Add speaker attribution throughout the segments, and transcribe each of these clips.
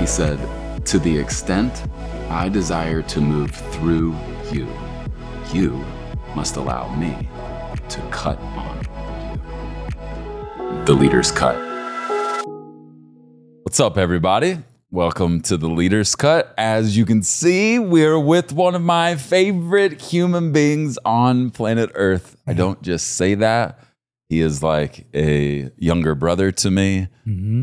Speaker 1: He said, To the extent I desire to move through you, you must allow me to cut on you. The Leader's Cut.
Speaker 2: What's up, everybody? Welcome to the Leader's Cut. As you can see, we're with one of my favorite human beings on planet Earth. I don't just say that. He is like a younger brother to me.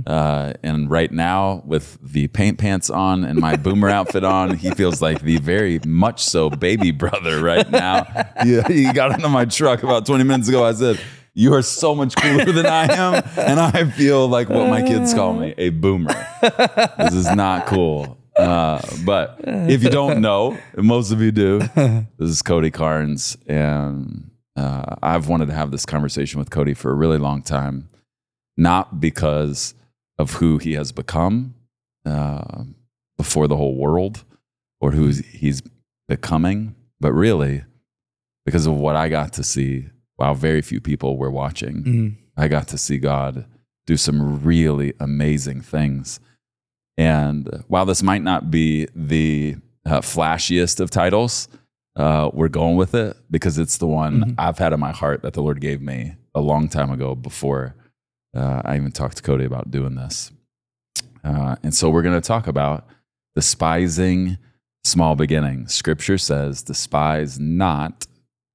Speaker 2: Uh, and right now, with the paint pants on and my boomer outfit on, he feels like the very much so baby brother right now. Yeah, he got into my truck about 20 minutes ago. I said, You are so much cooler than I am. And I feel like what my kids call me a boomer. This is not cool. Uh, but if you don't know, most of you do, this is Cody Carnes. And uh, I've wanted to have this conversation with Cody for a really long time, not because of who he has become uh, before the whole world or who he's becoming, but really because of what I got to see while very few people were watching.
Speaker 3: Mm.
Speaker 2: I got to see God do some really amazing things. And while this might not be the uh, flashiest of titles, uh, we're going with it because it's the one
Speaker 3: Mhm.
Speaker 2: I've had in my heart that the Lord gave me a long time ago before uh, I even talked to Cody about doing this. Uh, and so we're going to talk about despising small beginnings. Scripture says, despise not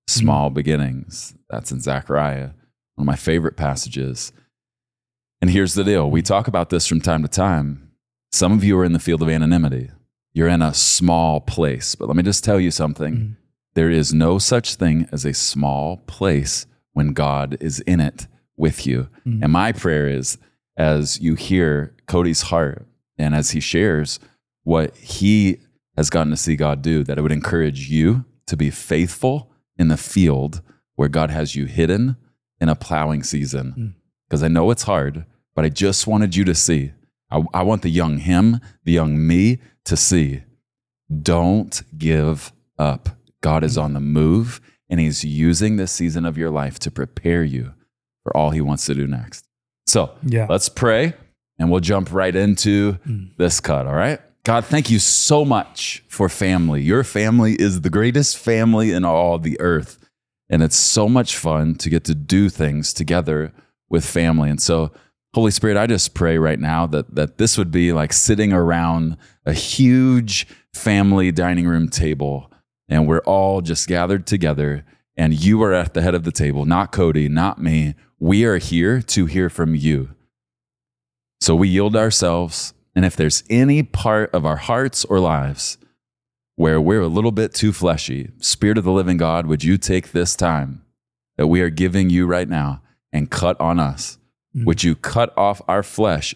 Speaker 2: small beginnings. That's in Zechariah, one of my favorite passages. And here's the deal we talk about this from time to time. Some of you are in the field of anonymity. You're in a small place. But let me just tell you something
Speaker 3: Mhm.
Speaker 2: there is no such thing as a small place when God is in it with you.
Speaker 3: Mhm.
Speaker 2: And my prayer is as you hear Cody's heart and as he shares what he has gotten to see God do, that it would encourage you to be faithful in the field where God has you hidden in a plowing season.
Speaker 3: Mm.
Speaker 2: Because I know it's hard, but I just wanted you to see. I, I want the young him, the young me to see. Don't give up. God is on the move and he's using this season of your life to prepare you for all he wants to do next. So
Speaker 3: Yeah.
Speaker 2: let's pray and we'll jump right into
Speaker 3: Mm.
Speaker 2: this cut. All right. God, thank you so much for family. Your family is the greatest family in all the earth. And it's so much fun to get to do things together with family. And so, Holy Spirit, I just pray right now that, that this would be like sitting around a huge family dining room table and we're all just gathered together and you are at the head of the table, not Cody, not me. We are here to hear from you. So we yield ourselves. And if there's any part of our hearts or lives where we're a little bit too fleshy, Spirit of the living God, would you take this time that we are giving you right now and cut on us?
Speaker 3: Mm.
Speaker 2: Would you cut off our flesh,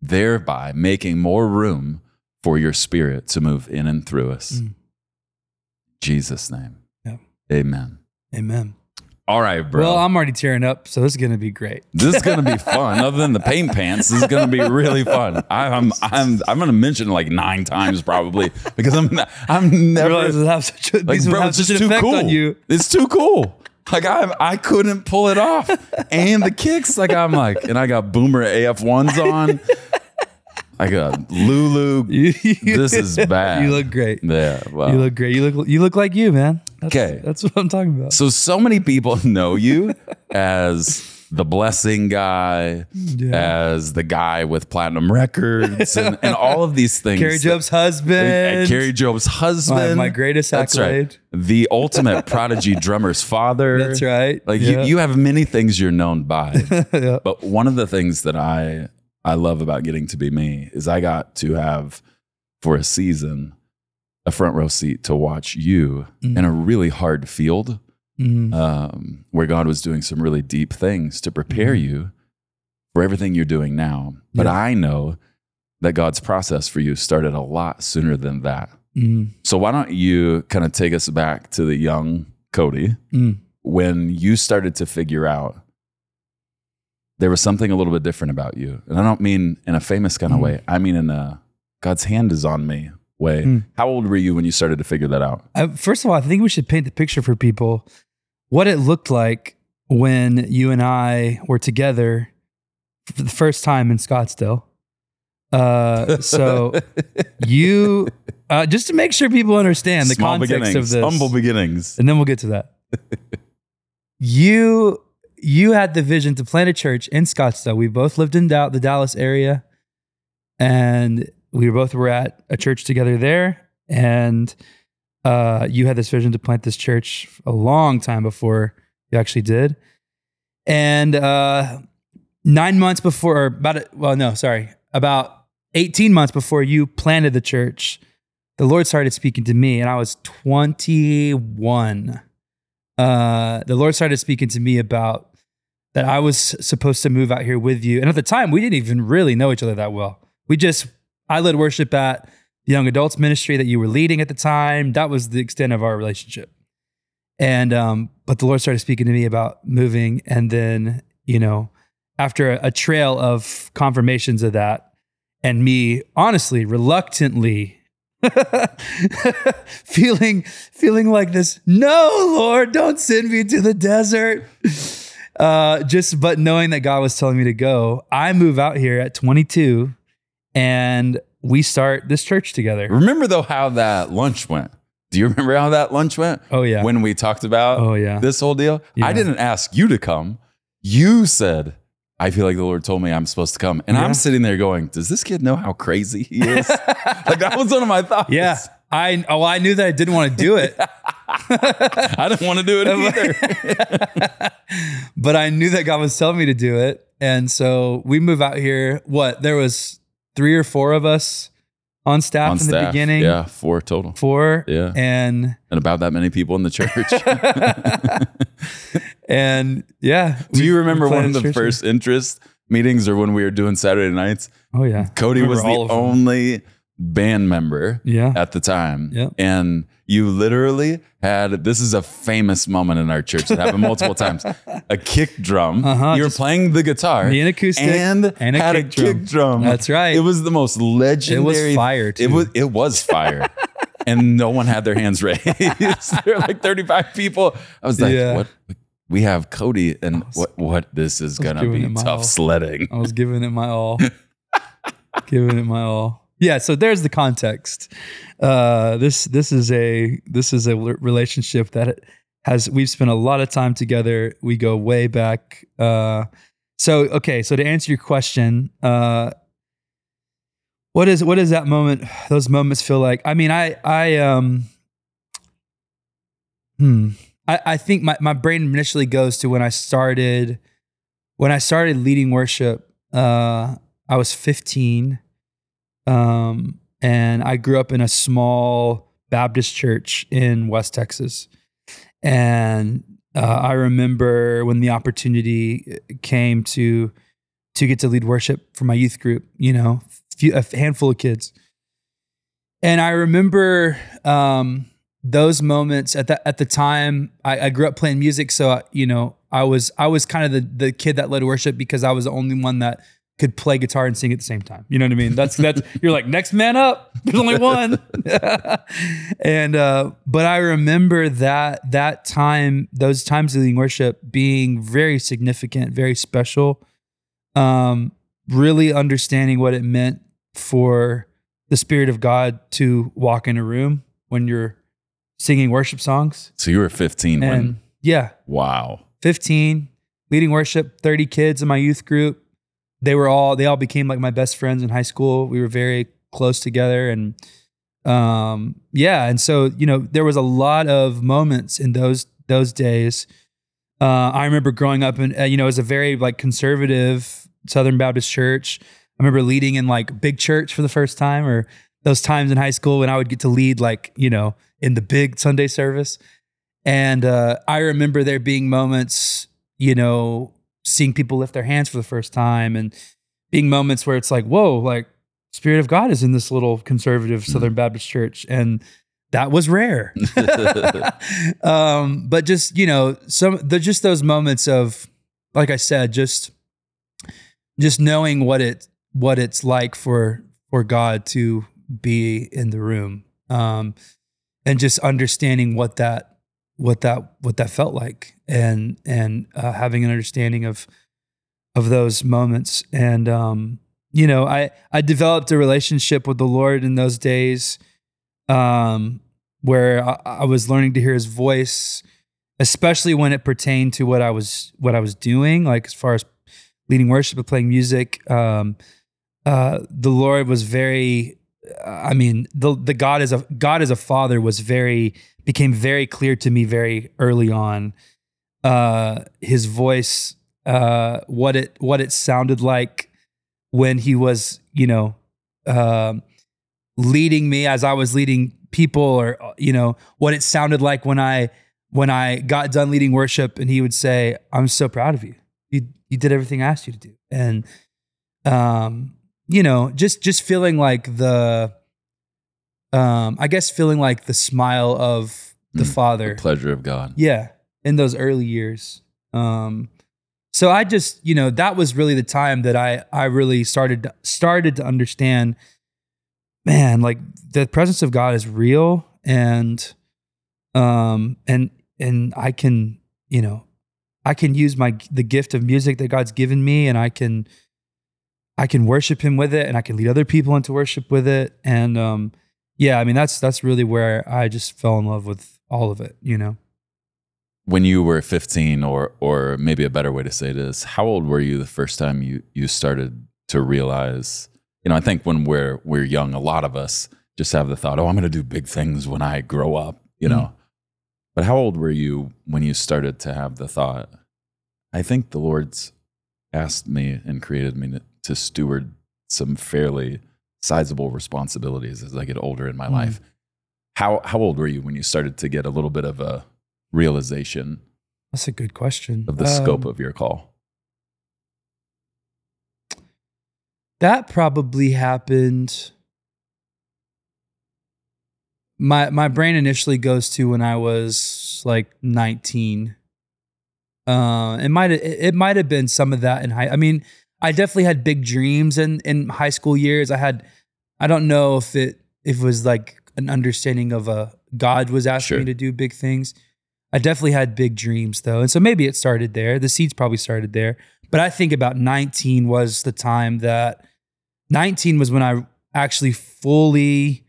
Speaker 2: thereby making more room for your spirit to move in and through us?
Speaker 3: Mm.
Speaker 2: Jesus' name.
Speaker 3: Yeah.
Speaker 2: Amen.
Speaker 3: Amen.
Speaker 2: All right, bro.
Speaker 3: Well, I'm already tearing up, so this is gonna be great.
Speaker 2: This is gonna be fun. Other than the paint pants, this is gonna be really fun. I, I'm I'm I'm gonna mention like nine times probably because I'm I'm
Speaker 3: I
Speaker 2: never
Speaker 3: realize it have such a,
Speaker 2: like bro. It's just
Speaker 3: an
Speaker 2: too cool.
Speaker 3: on you.
Speaker 2: It's too cool. Like I I couldn't pull it off, and the kicks like I'm like, and I got Boomer AF ones on. I got Lulu. This is bad.
Speaker 3: You look great.
Speaker 2: Yeah. Wow.
Speaker 3: You look great. You look you look like you, man. That's,
Speaker 2: Okay.
Speaker 3: that's what I'm talking about.
Speaker 2: So so many people know you as the blessing guy,
Speaker 3: Yeah.
Speaker 2: as the guy with platinum records, and, and all of these things.
Speaker 3: Kari Jobe's husband.
Speaker 2: And Kari Jobe's husband.
Speaker 3: My- my greatest
Speaker 2: That's
Speaker 3: accolade.
Speaker 2: right. The ultimate prodigy drummer's father.
Speaker 3: That's right.
Speaker 2: Like
Speaker 3: Yeah.
Speaker 2: you, you have many things you're known by.
Speaker 3: yeah.
Speaker 2: but one of the things that I I love about getting to be me is I got to have for a season a front row seat to watch you
Speaker 3: Mm.
Speaker 2: in a really hard field
Speaker 3: Mhm.
Speaker 2: um, where God was doing some really deep things to prepare
Speaker 3: Mhm.
Speaker 2: you for everything you're doing now. But
Speaker 3: Yeah.
Speaker 2: I know that God's process for you started a lot sooner than that.
Speaker 3: Mhm.
Speaker 2: So why don't you kind of take us back to the young Cody
Speaker 3: Mm.
Speaker 2: when you started to figure out there was something a little bit different about you. And I don't mean in a famous kind of
Speaker 3: Mm.
Speaker 2: way. I mean in a God's hand is on me way.
Speaker 3: Mm.
Speaker 2: How old were you when you started to figure that out?
Speaker 3: I, first of all, I think we should paint the picture for people what it looked like when you and I were together for the first time in Scottsdale. Uh, so you, uh, just to make sure people understand the
Speaker 2: Small
Speaker 3: context of this,
Speaker 2: humble beginnings.
Speaker 3: and then we'll get to that. you you had the vision to plant a church in Scottsdale. We both lived in the Dallas area, and we both were at a church together there. And uh, you had this vision to plant this church a long time before you actually did. And uh, nine months before, or about it, well, no, sorry, about eighteen months before you planted the church, the Lord started speaking to me, and I was 21. Uh, the Lord started speaking to me about that I was supposed to move out here with you. And at the time, we didn't even really know each other that well. We just, I led worship at young adults ministry that you were leading at the time. That was the extent of our relationship. And, um, but the Lord started speaking to me about moving. And then, you know, after a, a trail of confirmations of that, and me honestly, reluctantly feeling feeling like this no lord don't send me to the desert uh just but knowing that god was telling me to go i move out here at 22 and we start this church together
Speaker 2: Remember though how that lunch went? Do you remember how that lunch went?
Speaker 3: oh yeah
Speaker 2: When we talked about
Speaker 3: oh yeah
Speaker 2: this whole deal?
Speaker 3: Yeah.
Speaker 2: I didn't ask you to come. You said, I feel like the Lord told me I'm supposed to come. And
Speaker 3: Yeah.
Speaker 2: I'm sitting there going, Does this kid know how crazy he is? like that was one of my thoughts.
Speaker 3: yeah i oh i knew that i didn't want to do it
Speaker 2: I didn't want to do it either.
Speaker 3: but I knew that God was telling me to do it. And so we move out here. What? There was three or four of us on staff
Speaker 2: On
Speaker 3: in the beginning.
Speaker 2: Yeah, four total.
Speaker 3: Four.
Speaker 2: Yeah.
Speaker 3: And
Speaker 2: And about that many people in the church.
Speaker 3: and yeah.
Speaker 2: Do you remember one of the first interest meetings or when we were doing Saturday nights?
Speaker 3: Oh yeah.
Speaker 2: Cody was the only band member
Speaker 3: Yeah.
Speaker 2: at the time.
Speaker 3: Yeah.
Speaker 2: And you literally had this is a famous moment in our church that happened multiple times. A kick drum.
Speaker 3: Uh-huh,
Speaker 2: you were playing the guitar
Speaker 3: me an acoustic
Speaker 2: and,
Speaker 3: and a
Speaker 2: had
Speaker 3: kick
Speaker 2: a
Speaker 3: drum.
Speaker 2: kick drum.
Speaker 3: That's right.
Speaker 2: It was the most legendary.
Speaker 3: It was fire too.
Speaker 2: It was it was fire. and no one had their hands raised. there were like 35 people. I was like,
Speaker 3: Yeah.
Speaker 2: what? We have Cody and what what this is gonna be tough
Speaker 3: all.
Speaker 2: sledding.
Speaker 3: I was giving it my all. giving it my all. Yeah, so there's the context. Uh, this this is a this is a relationship that has we've spent a lot of time together. We go way back. Uh, so okay, so to answer your question, uh, what is that moment? Those moments feel like? I mean, I I um, hmm, I I think my my brain initially goes to when I started when I started leading worship. Uh, I was 15 um, and I grew up in a small Baptist church in West Texas. And uh, I remember when the opportunity came to to get to lead worship for my youth group, you know, few, a handful of kids. And I remember um, those moments at the at the time. I, I grew up playing music, so uh, you know, I was I was kind of the the kid that led worship because I was the only one that could play guitar and sing at the same time. You know what I mean? That's that's you're like next man up. There's only one. and uh, but I remember that that time, those times of leading worship being very significant, very special. Um, really understanding what it meant for the Spirit of God to walk in a room when you're singing worship songs.
Speaker 2: So you were 15
Speaker 3: And
Speaker 2: when
Speaker 3: yeah,
Speaker 2: wow.
Speaker 3: 15, leading worship, 30 kids in my youth group. They were all, they all became like my best friends in high school. We were very close together. And um, yeah. And so, you know, there was a lot of moments in those, those days. Uh, I remember growing up in, uh, you know, was a very like conservative Southern Baptist church. I remember leading in like big church for the first time or those times in high school when I would get to lead like, you know, in the big Sunday service. And uh, I remember there being moments, you know, seeing people lift their hands for the first time and being moments where it's like, whoa, like Spirit of God is in this little conservative Southern Baptist church. And that was rare. um, but just, you know, some the just those moments of, like I said, just just knowing what it what it's like for for God to be in the room. Um, and just understanding what that what that what that felt like and and uh, having an understanding of of those moments and um you know, I I developed a relationship with the Lord in those days, um, where I, I was learning to hear His voice, especially when it pertained to what I was what I was doing, like as far as leading worship and playing music. Um, uh, the Lord was very, I mean, the the God as a God as a father was very became very clear to me very early on. Uh, his voice, uh, what it what it sounded like when he was, you know, um, leading me as I was leading people, or you know, what it sounded like when I when I got done leading worship, and he would say, "I'm so proud of you. You you did everything I asked you to do," and um, you know, just just feeling like the, um, I guess feeling like the smile of the
Speaker 2: Mm,
Speaker 3: Father.
Speaker 2: The pleasure of God.
Speaker 3: Yeah, in those early years. Um, so I just, you know, that was really the time that I I really started started to understand, man, like the presence of God is real, and um, and and I can, you know, I can use my the gift of music that God's given me, and I can I can worship Him with it, and I can lead other people into worship with it, and um, yeah, I mean that's that's really where I just fell in love with all of it, you know.
Speaker 2: When you were 15, or or maybe a better way to say it is, how old were you the first time you you started to realize? You know, I think when we're we're young, a lot of us just have the thought, "Oh, I'm going to do big things when I grow up." You mm-hmm. know, but how old were you when you started to have the thought? I think the Lord's asked me and created me to, to steward some fairly sizable responsibilities as I get older in my
Speaker 3: Mm.
Speaker 2: life. How how old were you when you started to get a little bit of a realization
Speaker 3: That's a good question.
Speaker 2: of the scope
Speaker 3: Um,
Speaker 2: of your call?
Speaker 3: that probably happened. My my brain initially goes to when I was like 19. Uh, it might it might have been some of that in high. I mean, I definitely had big dreams in in high school years. I had, I don't know if it if it was like an understanding of a God was asking
Speaker 2: Sure.
Speaker 3: me to do big things. I definitely had big dreams though, and so maybe it started there. The seeds probably started there. But I think about 19 was the time that 19 was when I actually fully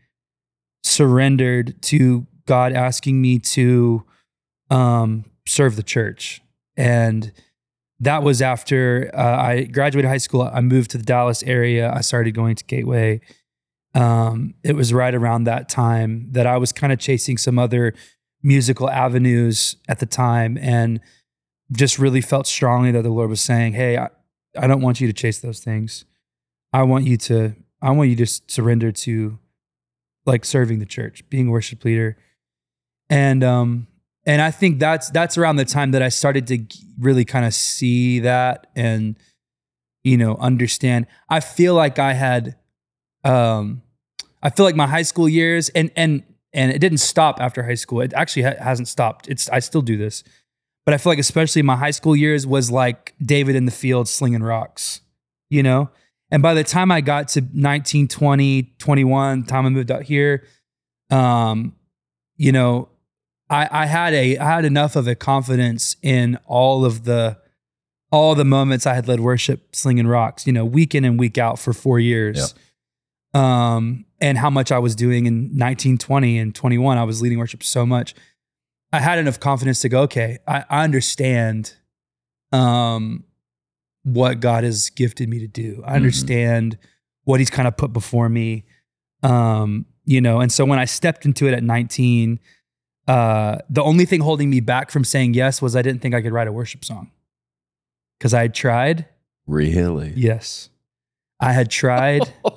Speaker 3: surrendered to God asking me to um, serve the church. And that was after uh, I graduated high school. I moved to the Dallas area. I started going to Gateway. Um, it was right around that time that I was kind of chasing some other musical avenues at the time and just really felt strongly that the Lord was saying, Hey, I, I don't want you to chase those things. I want you to, I want you to surrender to like serving the church, being a worship leader. And, um, and I think that's, that's around the time that I started to really kind of see that and, you know, understand. I feel like I had, um, I feel like my high school years and, and, and it didn't stop after high school. It actually ha- hasn't stopped. It's, I still do this, but I feel like especially my high school years was like David in the field slinging rocks, you know? And by the time I got to 19, 20, 21, time I moved out here, um, you know, I, I had a I had enough of a confidence in all of the all the moments I had led worship slinging rocks, you know, week in and week out for four years. Um, and how much I was doing in 19, 20, and 21. I was leading worship so much. I had enough confidence to go, okay, I, I understand um what God has gifted me to do. I
Speaker 2: Mhm.
Speaker 3: understand what he's kind of put before me. Um, you know, and so when I stepped into it at 19, uh, the only thing holding me back from saying yes was I didn't think I could write a worship song. Cause I had tried.
Speaker 2: Really?
Speaker 3: Yes. I had tried.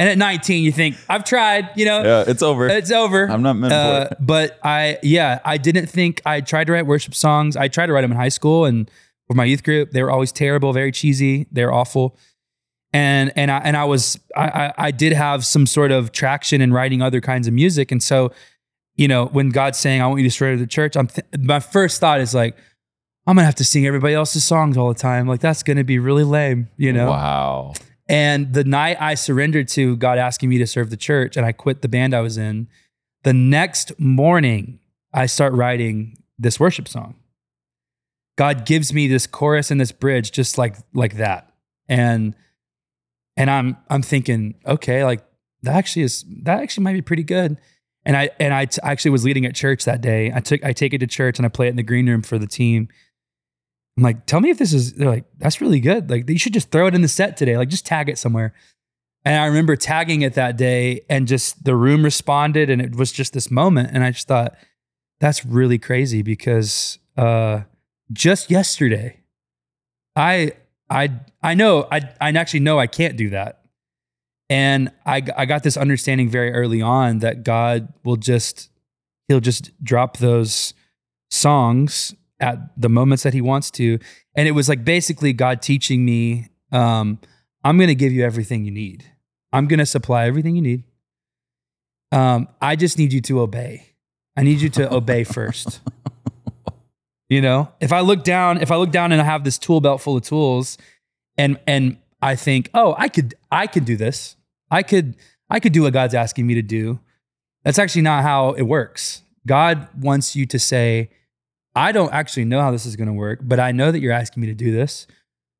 Speaker 3: and at 19, you think, I've tried, you know,
Speaker 2: yeah, it's over.
Speaker 3: it's over.
Speaker 2: I'm not meant
Speaker 3: Uh,
Speaker 2: for it.
Speaker 3: but I, yeah, I didn't think I tried to write worship songs. I tried to write them in high school and for my youth group. They were always terrible, very cheesy. They're awful. And and I and I was I, I I did have some sort of traction in writing other kinds of music. And so, you know, when God's saying I want you to surrender to the church, I'm th- my first thought is like, I'm gonna have to sing everybody else's songs all the time. Like that's gonna be really lame, you know.
Speaker 2: Wow.
Speaker 3: And the night I surrendered to God asking me to serve the church and I quit the band I was in, the next morning I start writing this worship song. God gives me this chorus and this bridge just like like that. And and I'm I'm thinking, okay, like that actually is that actually might be pretty good. And I and I t- actually was leading at church that day. I took I take it to church and I play it in the green room for the team. I'm like, tell me if this is. They're like, that's really good. Like you should just throw it in the set today. Like just tag it somewhere. And I remember tagging it that day, and just the room responded, and it was just this moment. And I just thought, that's really crazy because uh, just yesterday, I I I know I I actually know I can't do that. And I I got this understanding very early on that God will just he'll just drop those songs at the moments that he wants to. And it was like basically God teaching me um I'm going to give you everything you need. I'm going to supply everything you need. Um I just need you to obey. I need you to obey first. You know, if I look down, if I look down and I have this tool belt full of tools and and I think, "Oh, I could I could do this. I could I could do what God's asking me to do." That's actually not how it works. God wants you to say, "I don't actually know how this is going to work, but I know that you're asking me to do this.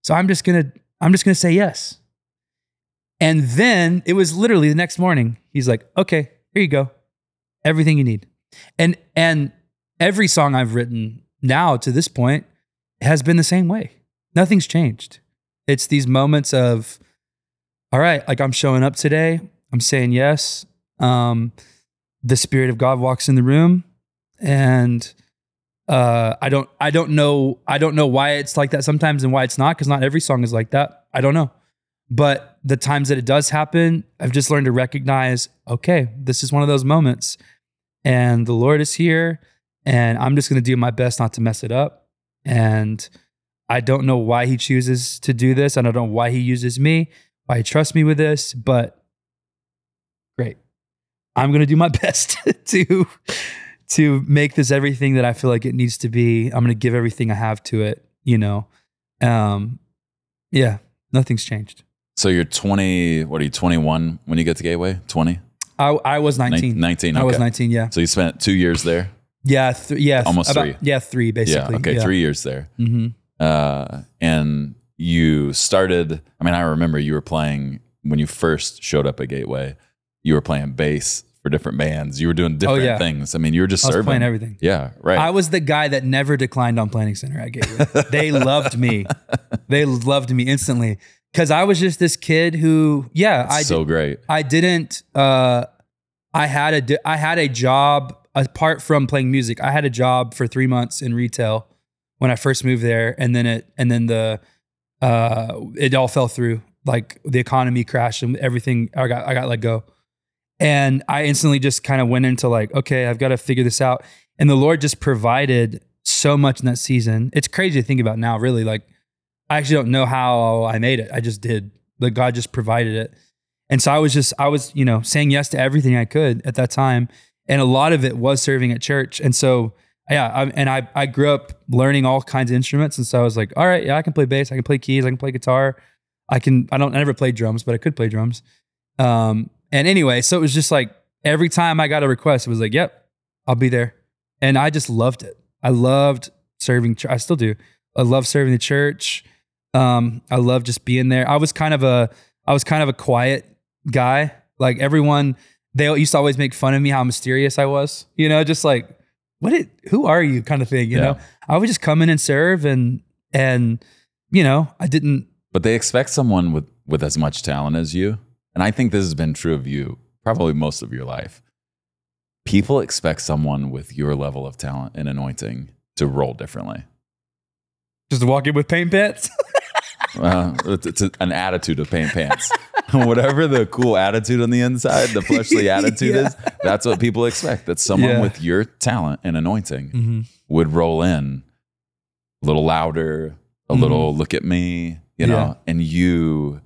Speaker 3: So I'm just going to I'm just going to say yes." And then it was literally the next morning. He's like, "Okay, here you go. Everything you need." And and every song I've written now to this point has been the same way. Nothing's changed. It's these moments of, all right, like I'm showing up today. I'm saying yes. Um, the spirit of God walks in the room, and uh, I don't, I don't know, I don't know why it's like that sometimes and why it's not, because not every song is like that. I don't know, but the times that it does happen, I've just learned to recognize, okay, this is one of those moments, and the Lord is here and I'm just going to do my best not to mess it up. And I don't know why he chooses to do this. I don't know why he uses me, why he trusts me with this, but great. I'm going to do my best to to make this everything that I feel like it needs to be. I'm going to give everything I have to it, you know. Um yeah, nothing's changed.
Speaker 2: So you're 20, what are you, 21 when you get to Gateway? 20?
Speaker 3: I I was 19.
Speaker 2: 19,
Speaker 3: I was 19, yeah.
Speaker 2: So you spent two years there?
Speaker 3: Yeah, th- yeah,
Speaker 2: Almost
Speaker 3: about-
Speaker 2: three.
Speaker 3: Yeah, 3 basically.
Speaker 2: yeah. Okay. Three years there.
Speaker 3: hmm
Speaker 2: Uh, and you started, I mean, I remember you were playing when you first showed up at Gateway, you were playing bass for different bands. You were doing different
Speaker 3: Oh, yeah.
Speaker 2: things. I mean, you were just
Speaker 3: I
Speaker 2: serving.
Speaker 3: playing everything.
Speaker 2: Yeah. Right.
Speaker 3: I was the guy that never declined on Planning Center at Gateway. they loved me. They loved me instantly because I was just this kid who, yeah, I
Speaker 2: so great.
Speaker 3: I didn't. Uh, I had a di- I had a job apart from playing music. I had a job for three months in retail when I first moved there, and then it and then the uh, it all fell through. Like the economy crashed and everything. I got I got let go, and I instantly just kind of went into like, okay, I've got to figure this out. And the Lord just provided so much in that season. It's crazy to think about now. Really, like I actually don't know how I made it. I just did. Like God just provided it. And so I was just, I was, you know, saying yes to everything I could at that time. And a lot of it was serving at church. And so, yeah, I, and I, I grew up learning all kinds of instruments. And so I was like, all right, yeah, I can play bass, I can play keys, I can play guitar. I can, I don't, I never played drums, but I could play drums. Um, and anyway, so it was just like every time I got a request, it was like, yep, I'll be there. And I just loved it. I loved serving, I still do. I love serving the church. Um, I love just being there. I was kind of a, I was kind of a quiet guy. Like everyone, they used to always make fun of me how mysterious I was. You know, just like, what? It, who are you? Kind of thing. You
Speaker 2: Yeah.
Speaker 3: know, I would just come in and serve, and and you know, I didn't.
Speaker 2: But they expect someone with, with as much talent as you. And I think this has been true of you probably most of your life. People expect someone with your level of talent and anointing to roll differently.
Speaker 3: Just walk in with paint pants.
Speaker 2: Uh, it's, it's an attitude of paint pants. Whatever the cool attitude on the inside, the fleshly attitude
Speaker 3: Yeah.
Speaker 2: is, that's what people expect. That someone
Speaker 3: Yeah.
Speaker 2: with your talent and anointing
Speaker 3: mm-hmm.
Speaker 2: would roll in a little louder, a
Speaker 3: Mhm.
Speaker 2: little look at me, you know,
Speaker 3: Yeah.
Speaker 2: and you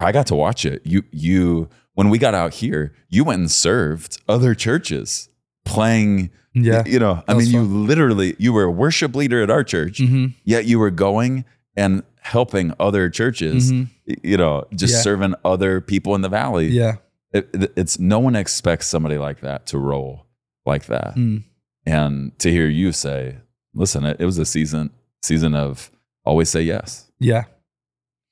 Speaker 2: I got to watch it. You you when we got out here, you went and served other churches playing
Speaker 3: Yeah.
Speaker 2: you know, I mean you literally you were a worship leader at our church,
Speaker 3: Mm-hmm.
Speaker 2: yet you were going and helping other churches,
Speaker 3: Mhm.
Speaker 2: you know, just
Speaker 3: Yeah.
Speaker 2: serving other people in the valley.
Speaker 3: Yeah.
Speaker 2: It- it's no one expects somebody like that to roll like that
Speaker 3: Mm.
Speaker 2: and to hear you say listen it, it was a season season of always say yes
Speaker 3: Yeah.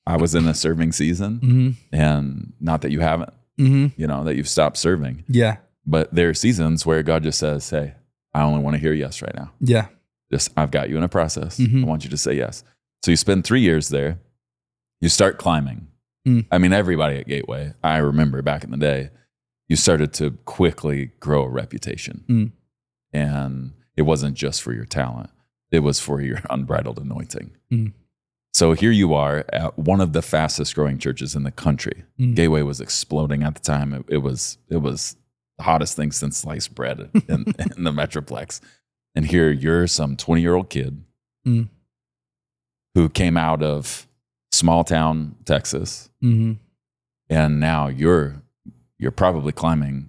Speaker 2: I was in a serving season,
Speaker 3: hmm
Speaker 2: and not that you haven't,
Speaker 3: hmm
Speaker 2: you know, that you've stopped serving,
Speaker 3: Yeah.
Speaker 2: but there are seasons where God just says, "Hey, I only want to hear yes right now.
Speaker 3: Yeah.
Speaker 2: Just I've got you in a process.
Speaker 3: Mhm.
Speaker 2: I want you to say yes." So you spend three years there. You start climbing.
Speaker 3: Mm.
Speaker 2: I mean, everybody at Gateway. I remember back in the day, you started to quickly grow a reputation,
Speaker 3: Mm.
Speaker 2: and it wasn't just for your talent; it was for your unbridled anointing.
Speaker 3: Mm.
Speaker 2: So here you are at one of the fastest growing churches in the country.
Speaker 3: Mm.
Speaker 2: Gateway was exploding at the time. It, it was it was the hottest thing since sliced bread in, in the Metroplex. And here you're some 20 year old kid
Speaker 3: Mm.
Speaker 2: who came out of small town Texas,
Speaker 3: hmm
Speaker 2: and now you're you're probably climbing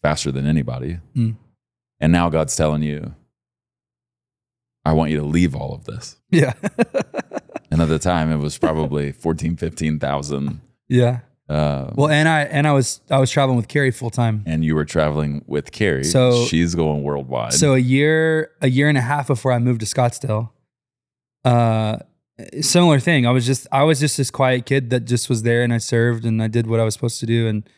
Speaker 2: faster than anybody.
Speaker 3: Mm.
Speaker 2: And now God's telling you, I want you to leave all of this.
Speaker 3: Yeah.
Speaker 2: And at the time, it was probably 14, 15,000.
Speaker 3: yeah.
Speaker 2: Uh,
Speaker 3: Well, and I and I was I was traveling with Kari full time.
Speaker 2: and you were traveling with Kari.
Speaker 3: So-
Speaker 2: she's going worldwide.
Speaker 3: So a year a year and a half before I moved to Scottsdale, uh, similar thing. I was just I was just this quiet kid that just was there and I served and I did what I was supposed to do and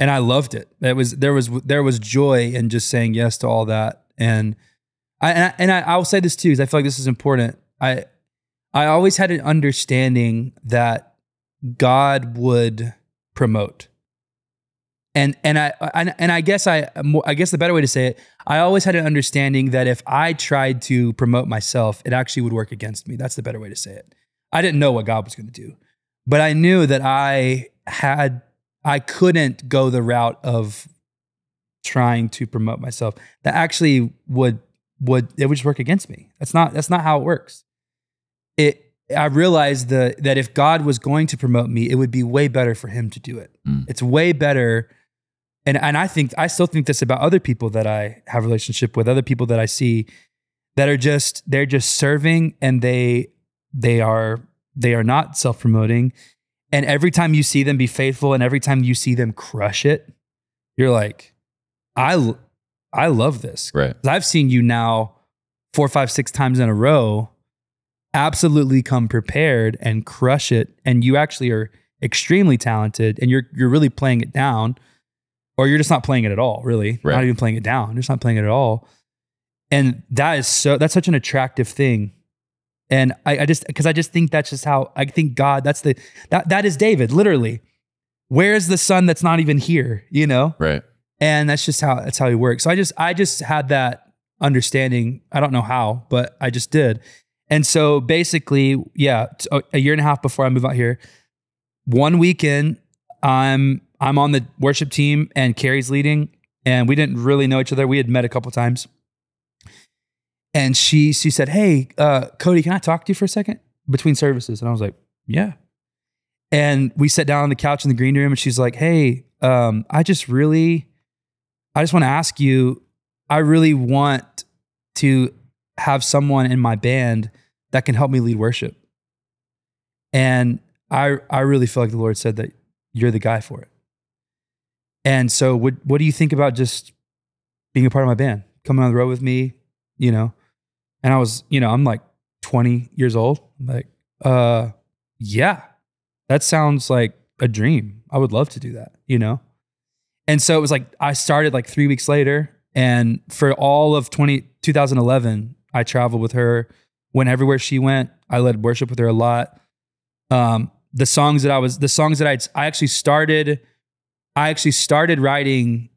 Speaker 3: and I loved it. It was there was there was joy in just saying yes to all that and I and I, and I, I will say this too because I feel like this is important. I I always had an understanding that God would promote. And and I and, I guess I I guess the better way to say it, I always had an understanding that if I tried to promote myself, it actually would work against me. That's the better way to say it. I didn't know what God was going to do, but I knew that I had I couldn't go the route of trying to promote myself. That actually would would it would just work against me. That's not that's not how it works. It I realized the, that if God was going to promote me, it would be way better for him to do it.
Speaker 2: Mm.
Speaker 3: It's way better. And, and I think, I still think this about other people that I have a relationship with, other people that I see that are just, they're just serving and they, they are, they are not self promoting. And every time you see them be faithful and every time you see them crush it, you're like, I, I love this.
Speaker 2: right.
Speaker 3: I've seen you now four, five, six times in a row absolutely come prepared and crush it. And you actually are extremely talented and you're you're really playing it down. Or you're just not playing it at all, really.
Speaker 2: Right.
Speaker 3: Not even playing it down. You're just not playing it at all. And that is so that's such an attractive thing. And I, I just because I just think that's just how I think God, that's the that that is David, literally. Where's the son that's not even here? You know?
Speaker 2: Right.
Speaker 3: and that's just how that's how he works. So I just I just had that understanding. I don't know how, but I just did. And so basically, yeah, a year and a half before I move out here, one weekend, I'm I'm on the worship team and Kari's leading, and we didn't really know each other. We had met a couple times, and she she said, "Hey, uh, Cody, can I talk to you for a second between services?" And I was like, "Yeah." And we sat down on the couch in the green room, and she's like, "Hey, um, I just really, I just want to ask you. I really want to have someone in my band that can help me lead worship. And I, I really feel like the Lord said that you're the guy for it. And so, what, what do you think about just being a part of my band, coming on the road with me? You know, and I was, you know, I'm like 20 years old. I'm like, uh, yeah, that sounds like a dream. I would love to do that, you know? And so it was like, I started like three weeks later. And for all of 20, 2011, I traveled with her. Went everywhere she went. I led worship with her a lot. Um, the songs that I was, the songs that I, I actually started, I actually started writing.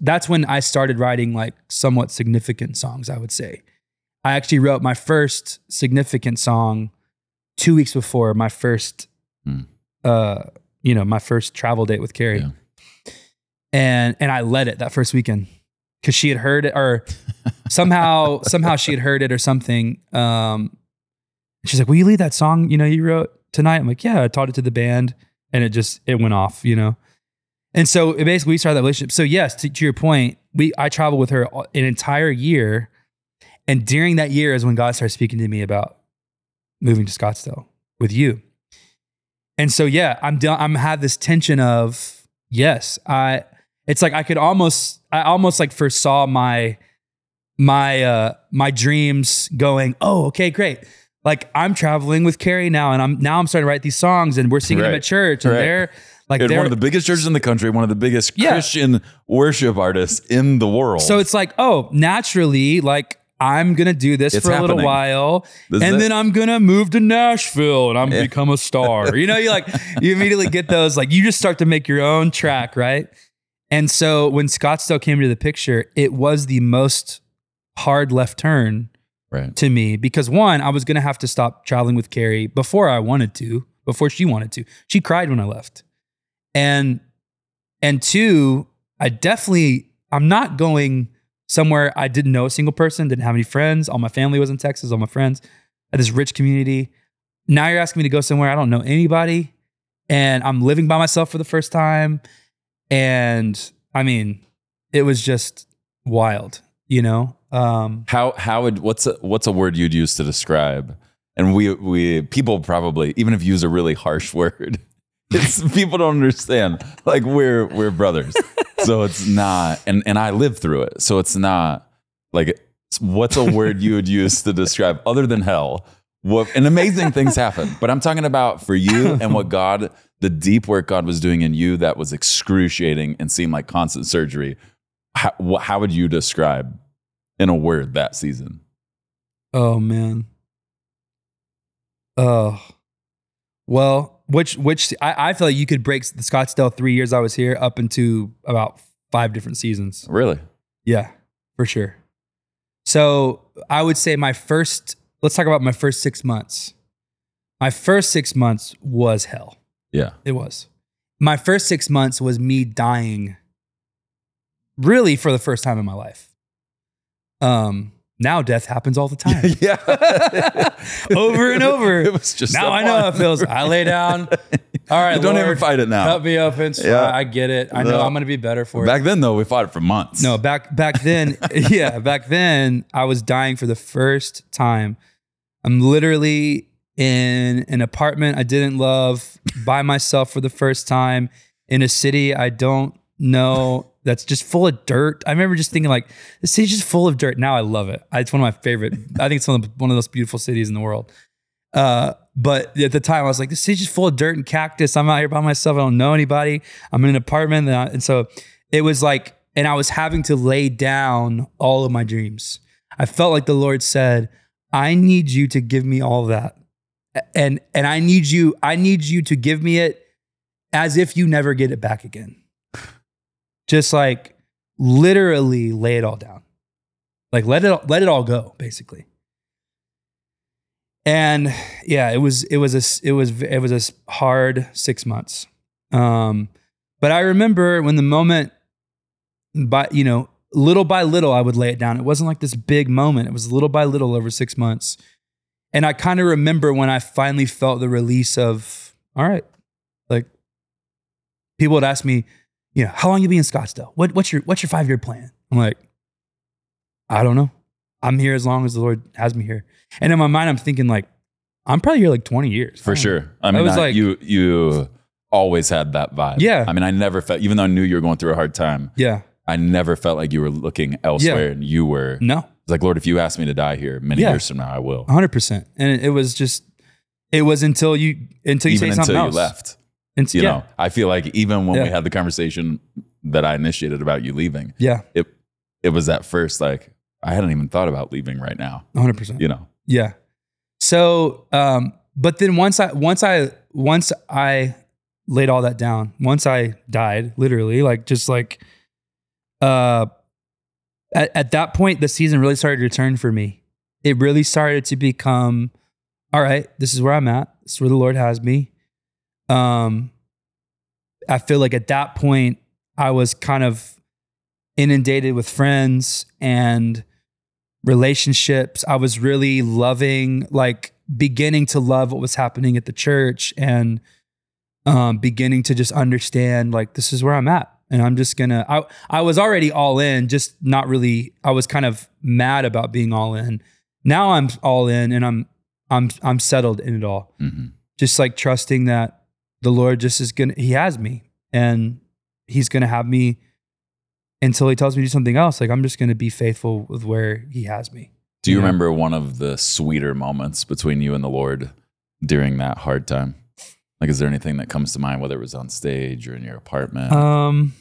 Speaker 3: That's when I started writing like somewhat significant songs, I would say. I actually wrote my first significant song two weeks before my first,
Speaker 2: Hmm.
Speaker 3: uh, you know, my first travel date with Kari.
Speaker 2: Yeah.
Speaker 3: And and I led it that first weekend because she had heard it or somehow somehow she had heard it or something. Um, she's like, "Will you lead that song? You know, you wrote tonight." I'm like, "Yeah." I taught it to the band, and it just it went off. You know, and so it basically we started that relationship. So yes, to, to your point, we I traveled with her an entire year, and during that year is when God started speaking to me about moving to Scottsdale with you. And so yeah, I'm done. I'm have this tension of yes, I. It's like I could almost I almost like foresaw my my uh my dreams going, oh, okay, great. like I'm traveling with Kari now, and I'm now I'm starting to write these songs, and we're singing them at church, and
Speaker 2: Right.
Speaker 3: they're like
Speaker 2: one of the biggest churches in the country, one of the biggest
Speaker 3: Yeah.
Speaker 2: Christian worship artists in the world.
Speaker 3: so it's like oh naturally like. I'm gonna do this
Speaker 2: It's
Speaker 3: for a little while,
Speaker 2: This is
Speaker 3: and then I'm gonna move to Nashville and I'm gonna become a star. You know, you like you immediately get those like you just start to make your own track, right? And so when Scottsdale came into the picture, it was the most hard left turn
Speaker 2: right.
Speaker 3: to me because one, I was gonna have to stop traveling with Kari before I wanted to, before she wanted to. She cried when I left. And and two, I definitely I'm not going somewhere I didn't know a single person, didn't have any friends. All my family was in Texas, all my friends at this rich community. Now you're asking me to go somewhere I don't know anybody and I'm living by myself for the first time. And I mean, it was just wild, you know? Um
Speaker 2: How how would what's a, what's a word you'd use to describe? And we we people probably even if you use a really harsh word, it's people don't understand. Like we're we're brothers, so it's not. And and I lived through it, so it's not like what's a word you would use to describe other than hell. What and amazing things happen, but I'm talking about for you and what God, the deep work God was doing in you that was excruciating and seemed like constant surgery. How, how would you describe in a word that season?
Speaker 3: Oh man. Oh. Well, which which I, I feel like you could break the Scottsdale three years I was here up into about five different seasons.
Speaker 2: Really?
Speaker 3: Yeah, for sure. So I would say my first let's talk about my first six months. My first six months was hell.
Speaker 2: Yeah.
Speaker 3: It was. My first six months was me dying really for the first time in my life. Um now death happens all the time.
Speaker 2: yeah.
Speaker 3: over and over.
Speaker 2: It was just
Speaker 3: now
Speaker 2: so
Speaker 3: I know how it feels. I lay down. All right,
Speaker 2: Don't
Speaker 3: Lord,
Speaker 2: even fight it now.
Speaker 3: Cut me open.
Speaker 2: Yeah.
Speaker 3: I get it. I know
Speaker 2: No.
Speaker 3: I'm going to be better for it.
Speaker 2: Back then, though, we fought it for months.
Speaker 3: No, back back then, yeah, back then I was dying for the first time. I'm literally in an apartment I didn't love by myself for the first time in a city I don't know that's just full of dirt. I remember just thinking like the city's just full of dirt. Now I love it. It's one of my favorite. I think it's one of, the, one of beautiful cities in the world. Uh, but at the time I was like, this city's just full of dirt and cactus. I'm out here by myself. I don't know anybody. I'm in an apartment. And, I- and so it was like, and I was having to lay down all of my dreams. I felt like the Lord said, I need you to give me all that. And and I need you, I need you to give me it as if you never get it back again. Just like literally lay it all down. Like let it let it all go, basically. And yeah, it was it was a it was it was a hard six months. Um, but I remember when the moment, by you know, little by little, I would lay it down. It wasn't like this big moment. It was little by little over six months. And I kind of remember when I finally felt the release of, all right, like people would ask me, you know, how long you be in Scottsdale? What, what's your what's your five year plan? I'm like, I don't know. I'm here as long as the Lord has me here. And in my mind, I'm thinking like, I'm probably here like 20 years.
Speaker 2: For
Speaker 3: don't know.
Speaker 2: sure. I mean,
Speaker 3: was
Speaker 2: I-
Speaker 3: like-
Speaker 2: you you always had that vibe.
Speaker 3: Yeah.
Speaker 2: I mean, I never felt, even though I knew you were going through a hard time,
Speaker 3: Yeah.
Speaker 2: I never felt like you were looking elsewhere,
Speaker 3: Yeah.
Speaker 2: and you were.
Speaker 3: No.
Speaker 2: It's like, Lord, if you ask me to die here many
Speaker 3: Yeah.
Speaker 2: years from now, I will.
Speaker 3: hundred percent. And it, was just, it was until you, until you
Speaker 2: even
Speaker 3: say something
Speaker 2: until you
Speaker 3: else.
Speaker 2: left.
Speaker 3: And,
Speaker 2: You
Speaker 3: yeah,
Speaker 2: know, I feel like even when we had the conversation that I initiated about you leaving,
Speaker 3: Yeah.
Speaker 2: it it was at first like I hadn't even thought about leaving right now.
Speaker 3: hundred percent.
Speaker 2: You know,
Speaker 3: Yeah. So, um, but then once I, once I, once I laid all that down, once I died, literally, like just like, uh, at, at that point, the season really started to turn for me. It really started to become, all right, this is where I'm at. This is where the Lord has me. Um, I feel like at that point, I was kind of inundated with friends and relationships. I was really loving, like beginning to love what was happening at the church and um, beginning to just understand, like, this is where I'm at. And I'm just gonna, I, I was already all in, just not really, I was kind of mad about being all in. Now I'm all in and I'm, I'm, I'm settled in it all.
Speaker 2: Mhm.
Speaker 3: Just like trusting that the Lord just is gonna, He has me and He's gonna have me until He tells me to do something else. Like I'm just gonna be faithful with where He has me.
Speaker 2: Do you
Speaker 3: Yeah.
Speaker 2: remember one of the sweeter moments between you and the Lord during that hard time? Like, is there anything that comes to mind, whether it was on stage or in your apartment?
Speaker 3: Um.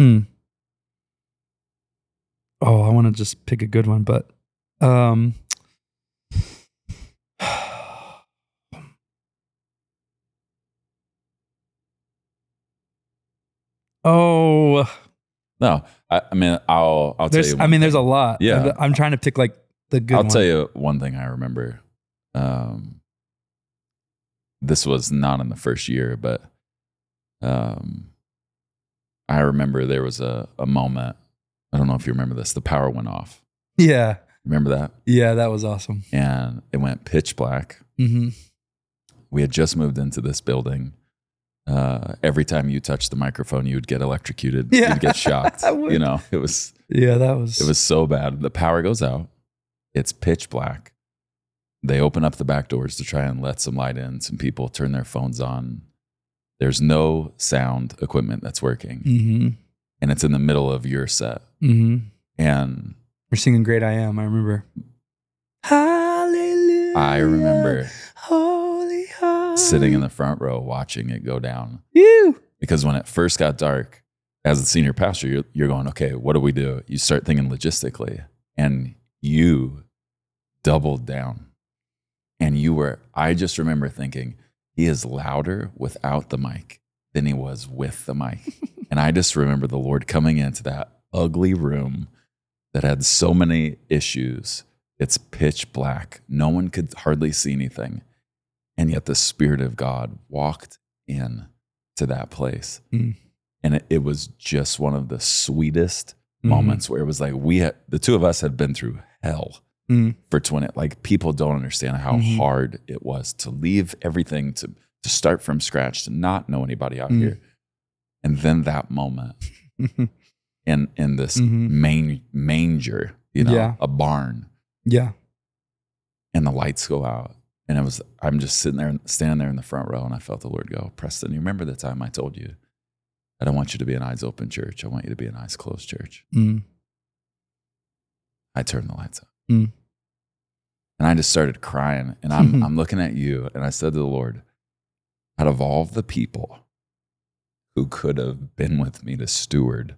Speaker 3: Hmm. Oh, I want to just pick a good one, but um. Oh,
Speaker 2: no, I, I mean, I'll I'll tell you.
Speaker 3: I mean, there's a lot.
Speaker 2: Yeah.
Speaker 3: I'm, trying to pick like the good.
Speaker 2: I'll
Speaker 3: one.
Speaker 2: tell you one thing I remember. Um, this was not in the first year, but um, I remember there was a, a moment. I don't know if you remember this. The power went off.
Speaker 3: Yeah,
Speaker 2: Remember that?
Speaker 3: yeah, that was awesome.
Speaker 2: And it went pitch black.
Speaker 3: hmm
Speaker 2: We had just moved into this building. Uh, every time you touched the microphone, you would get electrocuted.
Speaker 3: Yeah.
Speaker 2: You'd get shocked. You know, it was
Speaker 3: Yeah, that was.
Speaker 2: it was so bad. The power goes out. It's pitch black. They open up the back doors to try and let some light in. Some people turn their phones on. There's no sound equipment that's working.
Speaker 3: hmm
Speaker 2: And it's in the middle of your set.
Speaker 3: hmm
Speaker 2: And
Speaker 3: We're singing "Great I Am." I remember. Hallelujah.
Speaker 2: I remember. Sitting in the front row watching it go down.
Speaker 3: You.
Speaker 2: Because when it first got dark, as a senior pastor, you're, you're going, okay, what do we do? You start thinking logistically, and you doubled down. And you were, I just remember thinking, he is louder without the mic than he was with the mic. and I just remember the Lord coming into that ugly room that had so many issues. It's pitch black. No one could hardly see anything. And yet the Spirit of God walked in to that place.
Speaker 3: Mm.
Speaker 2: And it, it was just one of the sweetest
Speaker 3: Mhm.
Speaker 2: moments where it was like we had the two of us had been through hell
Speaker 3: Mm.
Speaker 2: for 20 like people don't understand how
Speaker 3: Mhm.
Speaker 2: hard it was to leave everything to to start from scratch to not know anybody out
Speaker 3: Mm.
Speaker 2: here and then that moment in in this
Speaker 3: Mhm.
Speaker 2: main manger you know
Speaker 3: Yeah.
Speaker 2: a barn
Speaker 3: yeah.
Speaker 2: and the lights go out and I was i'm just sitting there standing there in the front row and i felt the lord go preston you remember the time i told you i don't want you to be an eyes open church i want you to be an eyes closed church
Speaker 3: Mm.
Speaker 2: I turned the lights out.
Speaker 3: Mm.
Speaker 2: And I just started crying. And I'm, I'm looking at you. And I said to the Lord, out of all the people who could have been with me to steward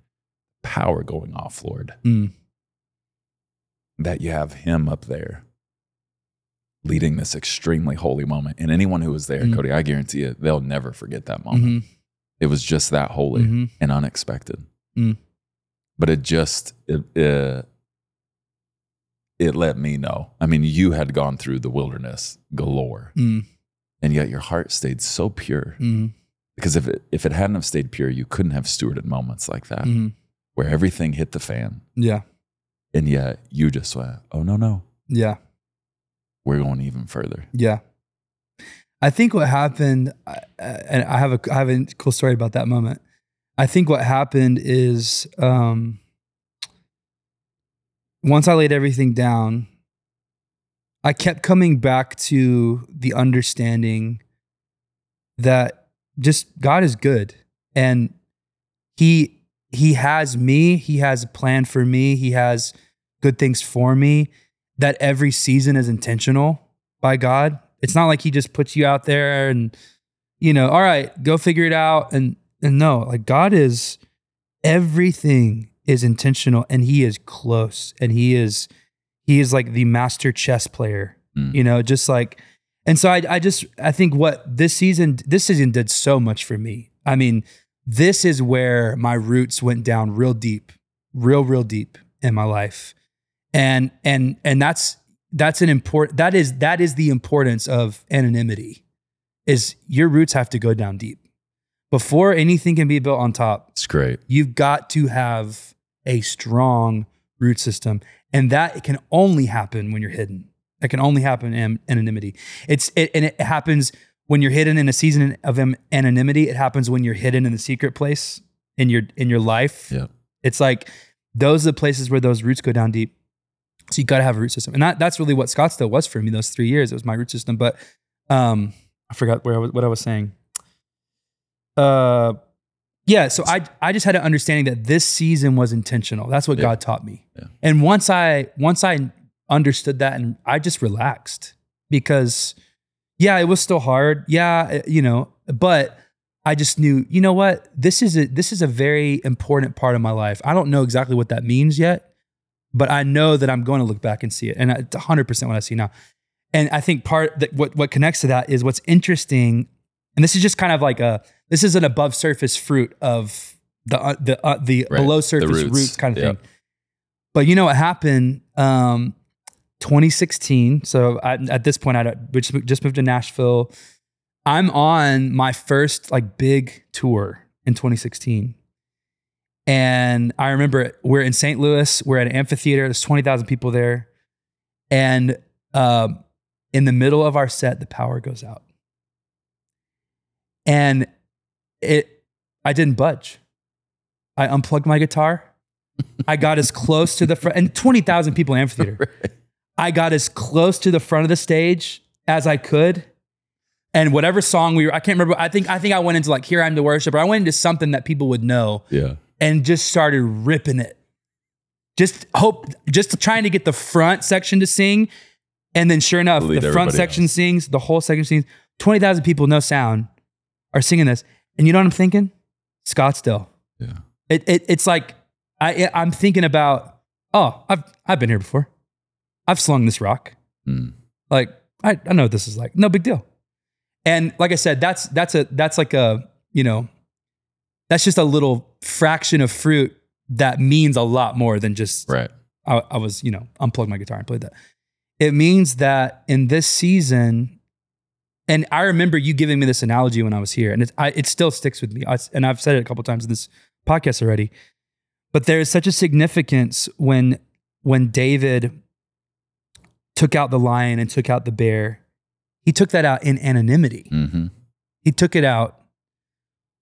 Speaker 2: power going off, Lord,
Speaker 3: Mm.
Speaker 2: that you have him up there leading this extremely holy moment. And anyone who was there,
Speaker 3: Mm.
Speaker 2: Cody, I guarantee you, they'll never forget that moment.
Speaker 3: Mhm.
Speaker 2: It was just that holy
Speaker 3: Mhm.
Speaker 2: and unexpected.
Speaker 3: Mm.
Speaker 2: But it just it, it it let me know. I mean, you had gone through the wilderness galore,
Speaker 3: Mm.
Speaker 2: and yet your heart stayed so pure.
Speaker 3: Mm.
Speaker 2: Because if it if it hadn't have stayed pure, you couldn't have stewarded moments like that
Speaker 3: Mm.
Speaker 2: where everything hit the fan,
Speaker 3: Yeah.
Speaker 2: and yet you just went, "Oh no, no,
Speaker 3: Yeah.
Speaker 2: We're going even further."
Speaker 3: Yeah. I think what happened, and I have a I have a cool story about that moment. I think what happened is um, once I laid everything down, I kept coming back to the understanding that just God is good and he he has me, he has a plan for me, he has good things for me that every season is intentional by God. It's not like he just puts you out there and you know, all right, go figure it out and and no, like God is everything is intentional and he is close and he is he is like the master chess player.
Speaker 2: Mm.
Speaker 3: You know, just like and so I I just I think what this season this season did so much for me. I mean, this is where my roots went down real deep, real real deep in my life. And and and that's that's an important that is that is the importance of anonymity. Is your roots have to go down deep. Before anything can be built on top,
Speaker 2: It's great.
Speaker 3: you've got to have a strong root system and that can only happen when you're hidden that can only happen in anonymity it's it, and it happens when you're hidden in a season of anonymity it happens when you're hidden in the secret place in your in your life
Speaker 2: Yeah.
Speaker 3: it's like those are the places where those roots go down deep so you got to have a root system and that, that's really what scottsdale was for me those three years it was my root system but um i forgot where I was, what i was saying uh Yeah, so I I just had an understanding that this season was intentional. That's what
Speaker 2: Yeah.
Speaker 3: God taught me.
Speaker 2: Yeah.
Speaker 3: And once I once I understood that and I just relaxed because yeah, it was still hard. Yeah, you know, but I just knew, you know what? This is a this is a very important part of my life. I don't know exactly what that means yet, but I know that I'm going to look back and see it. And it's 100% what I see now. And I think part that what what connects to that is what's interesting and this is just kind of like a this is an above surface fruit of the uh, the uh, the
Speaker 2: Right.
Speaker 3: below
Speaker 2: The
Speaker 3: surface
Speaker 2: roots.
Speaker 3: roots. kind of
Speaker 2: Yeah.
Speaker 3: thing. But you know what happened? Um, 2016. So I, at this point, I just just moved to Nashville. I'm on my first like big tour in 2016. And I remember we're in St. Louis. We're at an amphitheater. There's 20,000 people there. And um, in the middle of our set, the power goes out. And it, I didn't budge. I unplugged my guitar. I got as close to the front, and 20,000 people in amphitheater. I got as close to the front of the stage as I could. And whatever song we were, I can't remember. I think I think I went into like "Here I Am to Worship." I went into something that people would know
Speaker 2: Yeah.
Speaker 3: And just started ripping it. Just hope, just trying to get the front section to sing, and then sure enough,
Speaker 2: Lead
Speaker 3: the front section
Speaker 2: else.
Speaker 3: sings, the whole section sings. Twenty thousand people, no sound, are singing this, and you know what I'm thinking? Scottsdale.
Speaker 2: Yeah.
Speaker 3: It, it it's like I I'm thinking about oh I've I've been here before, I've slung this rock,
Speaker 2: Mm.
Speaker 3: like I, I know what this is like. No big deal. And like I said, that's that's a that's like a you know that's just a little fraction of fruit that means a lot more than just
Speaker 2: Right.
Speaker 3: I, I was you know unplugged my guitar and played that. It means that in this season, and I remember you giving me this analogy when I was here, and it I, it still sticks with me. I, and I've said it a couple times in this podcast already. But there is such a significance when when David took out the lion and took out the bear. He took that out in anonymity.
Speaker 2: hmm
Speaker 3: He took it out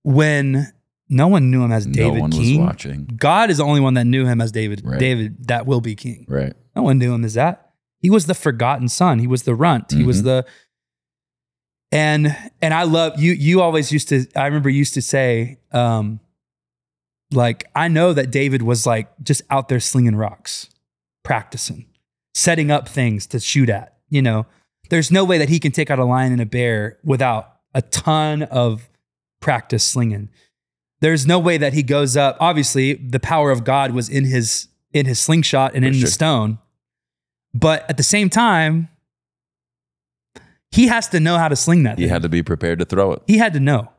Speaker 3: when no one knew him as David
Speaker 2: no one
Speaker 3: King.
Speaker 2: was watching.
Speaker 3: God is the only one that knew him as David.
Speaker 2: Right.
Speaker 3: David that will be king.
Speaker 2: Right.
Speaker 3: No one knew him as that. He was the forgotten son. He was the runt. He was
Speaker 2: Mhm.
Speaker 3: the and and I love you. You always used to. I remember used to say, um, like I know that David was like just out there slinging rocks, practicing, setting up things to shoot at. You know, there's no way that he can take out a lion and a bear without a ton of practice slinging. There's no way that he goes up. Obviously, the power of God was in his in his slingshot and
Speaker 2: For
Speaker 3: in
Speaker 2: sure.
Speaker 3: the stone. But at the same time, he has to know how to sling that.
Speaker 2: He
Speaker 3: thing.
Speaker 2: had to be prepared to throw it.
Speaker 3: he had to know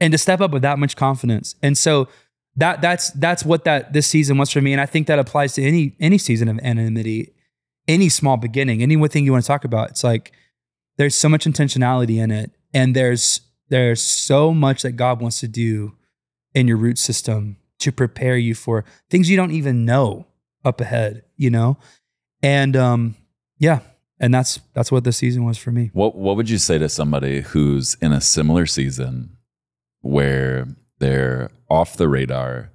Speaker 3: and to step up with that much confidence. And so that that's that's what that this season was for me. And I think that applies to any any season of anonymity, any small beginning, any one thing you want to talk about. It's like there's so much intentionality in it. And there's there's so much that God wants to do in your root system to prepare you for things you don't even know up ahead, you know? And um yeah, and that's that's what the season was for me.
Speaker 2: What What would you say to somebody who's in a similar season where they're off the radar?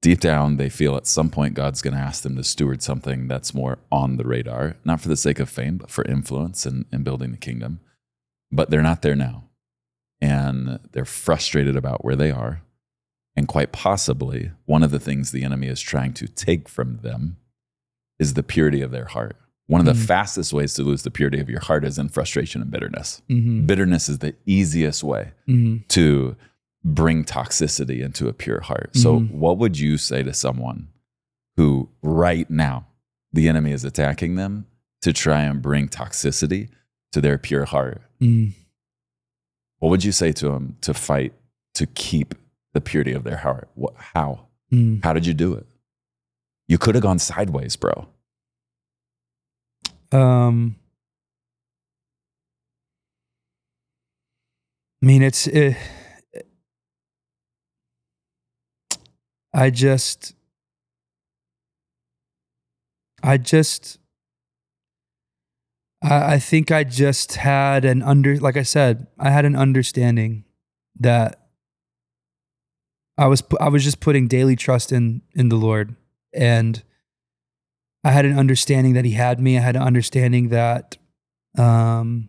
Speaker 2: Deep down, they feel at some point God's going to ask them to steward something that's more on the radar, not for the sake of fame, but for influence and, and building the kingdom. But they're not there now. And they're frustrated about where they are. And quite possibly, one of the things the enemy is trying to take from them is the purity of their heart. One of the
Speaker 3: Mhm.
Speaker 2: fastest ways to lose the purity of your heart is in frustration and bitterness.
Speaker 3: Mm-hmm.
Speaker 2: Bitterness is the easiest way
Speaker 3: Mm-hmm.
Speaker 2: to bring toxicity into a pure heart. So,
Speaker 3: Mhm.
Speaker 2: what would you say to someone who right now the enemy is attacking them to try and bring toxicity to their pure heart?
Speaker 3: Mm.
Speaker 2: What would you say to them to fight to keep the purity of their heart? What, how?
Speaker 3: Mm.
Speaker 2: How did you do it? You could have gone sideways, bro.
Speaker 3: Um, I mean, it's. eh, I just. I just. I, I think I just had an under, like I said, I had an understanding that I was I was just putting daily trust in in the Lord, and I had an understanding that He had me. I had an understanding that um,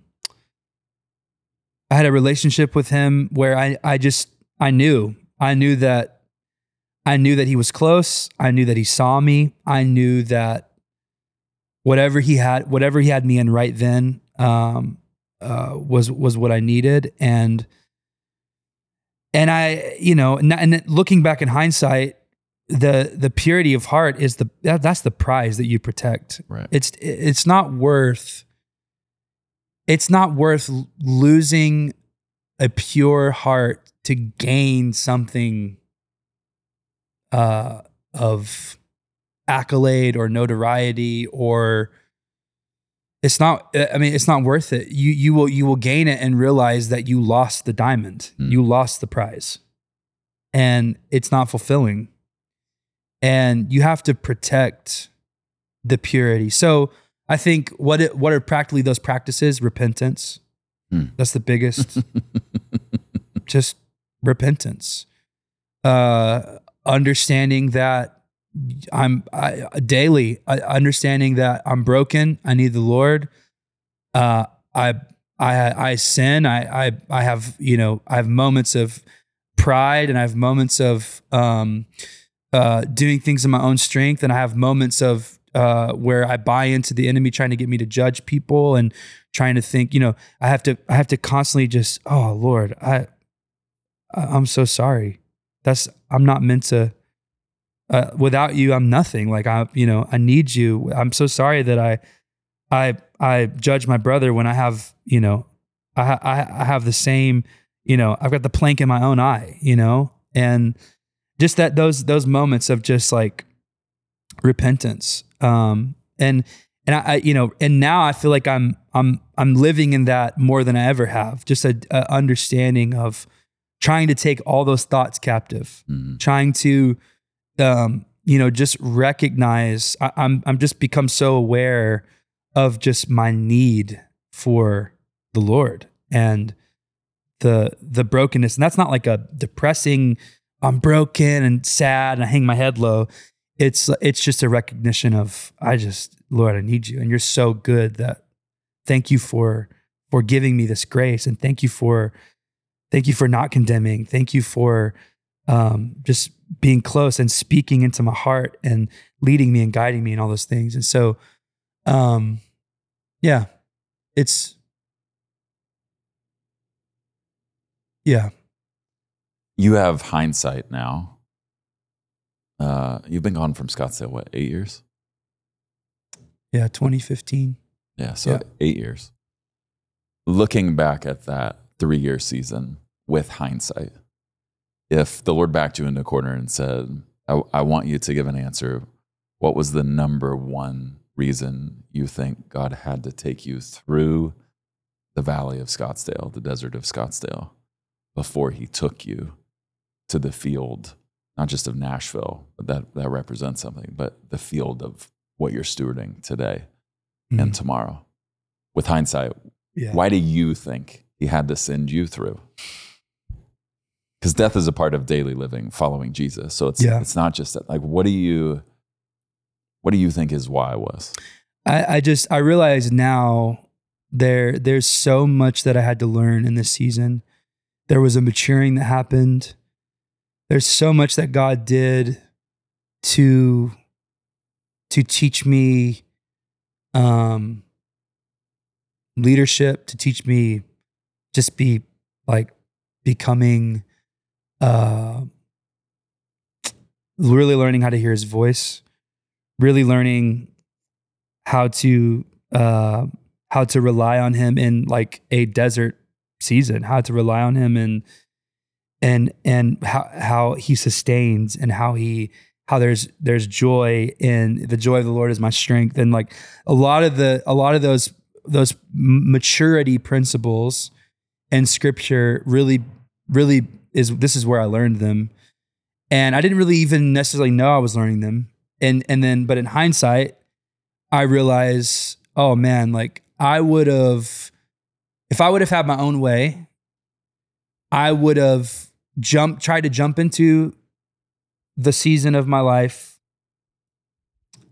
Speaker 3: I had a relationship with Him where I I just I knew I knew that I knew that he was close. I knew that he saw me. I knew that whatever he had, whatever he had me in right then, um, uh, was was what I needed. And and I, you know, and, and looking back in hindsight, the the purity of heart is the that, that's the prize that you protect.
Speaker 2: Right.
Speaker 3: It's it's not worth it's not worth losing a pure heart to gain something uh, of accolade or notoriety or it's not i mean it's not worth it. You you will you will gain it and realize that you lost the diamond.
Speaker 2: Mm.
Speaker 3: you lost the prize. And it's not fulfilling. And you have to protect the purity. So i think what it, what are practically those practices? Repentance.
Speaker 2: Mm.
Speaker 3: that's the biggest. Just repentance. Uh understanding that i'm I, daily uh, understanding that i'm broken i need the lord. Uh i i i sin i i i have you know i have moments of pride and i have moments of um uh doing things in my own strength. And i have moments of uh where i buy into the enemy trying to get me to judge people and trying to think you know i have to i have to constantly just oh lord i I- i'm so sorry. That's i'm not meant to uh, without you i'm nothing. Like i you know i need you. I'm so sorry that i i i judge my brother when i have you know i i, I have the same you know i've got the plank in my own eye you know? And just that those those moments of just like repentance. Um and and I, I you know and now i feel like i'm i'm i'm living in that more than i ever have. Just a, a understanding of trying to take all those thoughts captive.
Speaker 2: Mhm.
Speaker 3: trying to um you know just recognize I, i'm i'm just become so aware of just my need for the lord and the the brokenness. And that's not like a depressing i'm broken and sad and i hang my head low. It's it's just a recognition of i just lord i need you. And you're so good that thank you for for giving me this grace. And thank you for thank you for not condemning. Thank you for um, just being close and speaking into my heart and leading me and guiding me and all those things and so um yeah it's yeah
Speaker 2: You have hindsight now. Uh, you've been gone from Scottsdale, what, eight years?
Speaker 3: yeah 2015
Speaker 2: Yeah, so
Speaker 3: Yeah.
Speaker 2: eight years. Looking back at that three year season with hindsight, if the Lord backed you into a corner and said, I, I want you to give an answer, what was the number one reason you think God had to take you through the valley of Scottsdale, the desert of Scottsdale, before he took you to the field, not just of Nashville, but that, that represents something, but the field of what you're stewarding today and mm-hmm. tomorrow. With hindsight,
Speaker 3: yeah
Speaker 2: why do you think he had to send you through? Because death is a part of daily living, following Jesus. So it's
Speaker 3: Yeah.
Speaker 2: it's not just that. Like, what do you what do you think his why was?
Speaker 3: I, I just I realize now there there's so much that I had to learn in this season. There was a maturing that happened. There's so much that God did to to teach me um leadership, to teach me just be like becoming uh really learning how to hear his voice, really learning how to uh how to rely on him in like a desert season how to rely on him and and and how how he sustains and how he how there's there's joy in the joy of the lord is my strength. And like a lot of the a lot of those those maturity principles and scripture really really is this is where i learned them and i didn't really even necessarily know i was learning them and and then but in hindsight I realize, oh man, like I would have, if I would have had my own way, I would have jumped, tried to jump into the season of my life.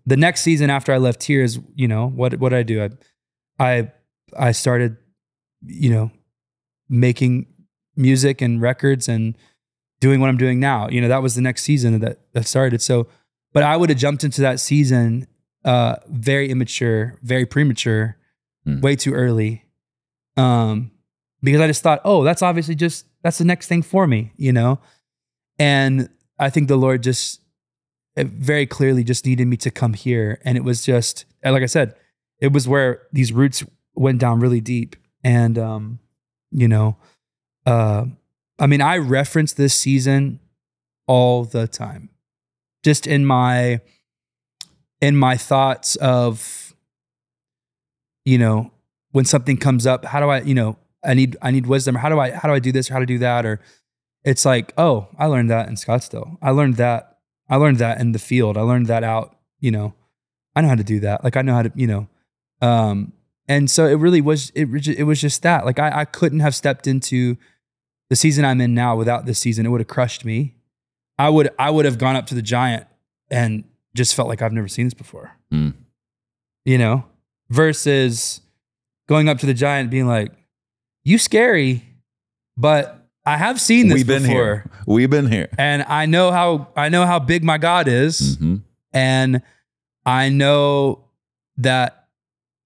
Speaker 3: The next season after I left here is, you know, what what did I do? I I I started, you know, making music and records and doing what I'm doing now. You know, that was the next season that that started. So, but I would have jumped into that season uh very immature, very premature,
Speaker 2: Hmm.
Speaker 3: way too early. Um because I just thought, "Oh, that's obviously just that's the next thing for me," you know? And I think the Lord just it very clearly just needed me to come here and it was just like I said, it was where these roots went down really deep and um you know, uh I mean, I reference this season all the time. Just in my in my thoughts of you know, when something comes up, how do I, you know, I need I need wisdom. How do I how do I do this or how to do that or it's like, oh, I learned that in Scottsdale. I learned that I learned that in the field. I learned that out, you know. I know how to do that. Like I know how to, you know. Um and so it really was it it was just that. Like I I couldn't have stepped into the season I'm in now without this season. It would have crushed me. I would I would have gone up to the giant and just felt like I've never seen this before.
Speaker 2: Mm.
Speaker 3: You know, versus going up to the giant being like, "You scary," but I have seen this
Speaker 2: We've been
Speaker 3: before,
Speaker 2: here. We've been here.
Speaker 3: and I know how I know how big my God is,
Speaker 2: Mhm.
Speaker 3: and I know that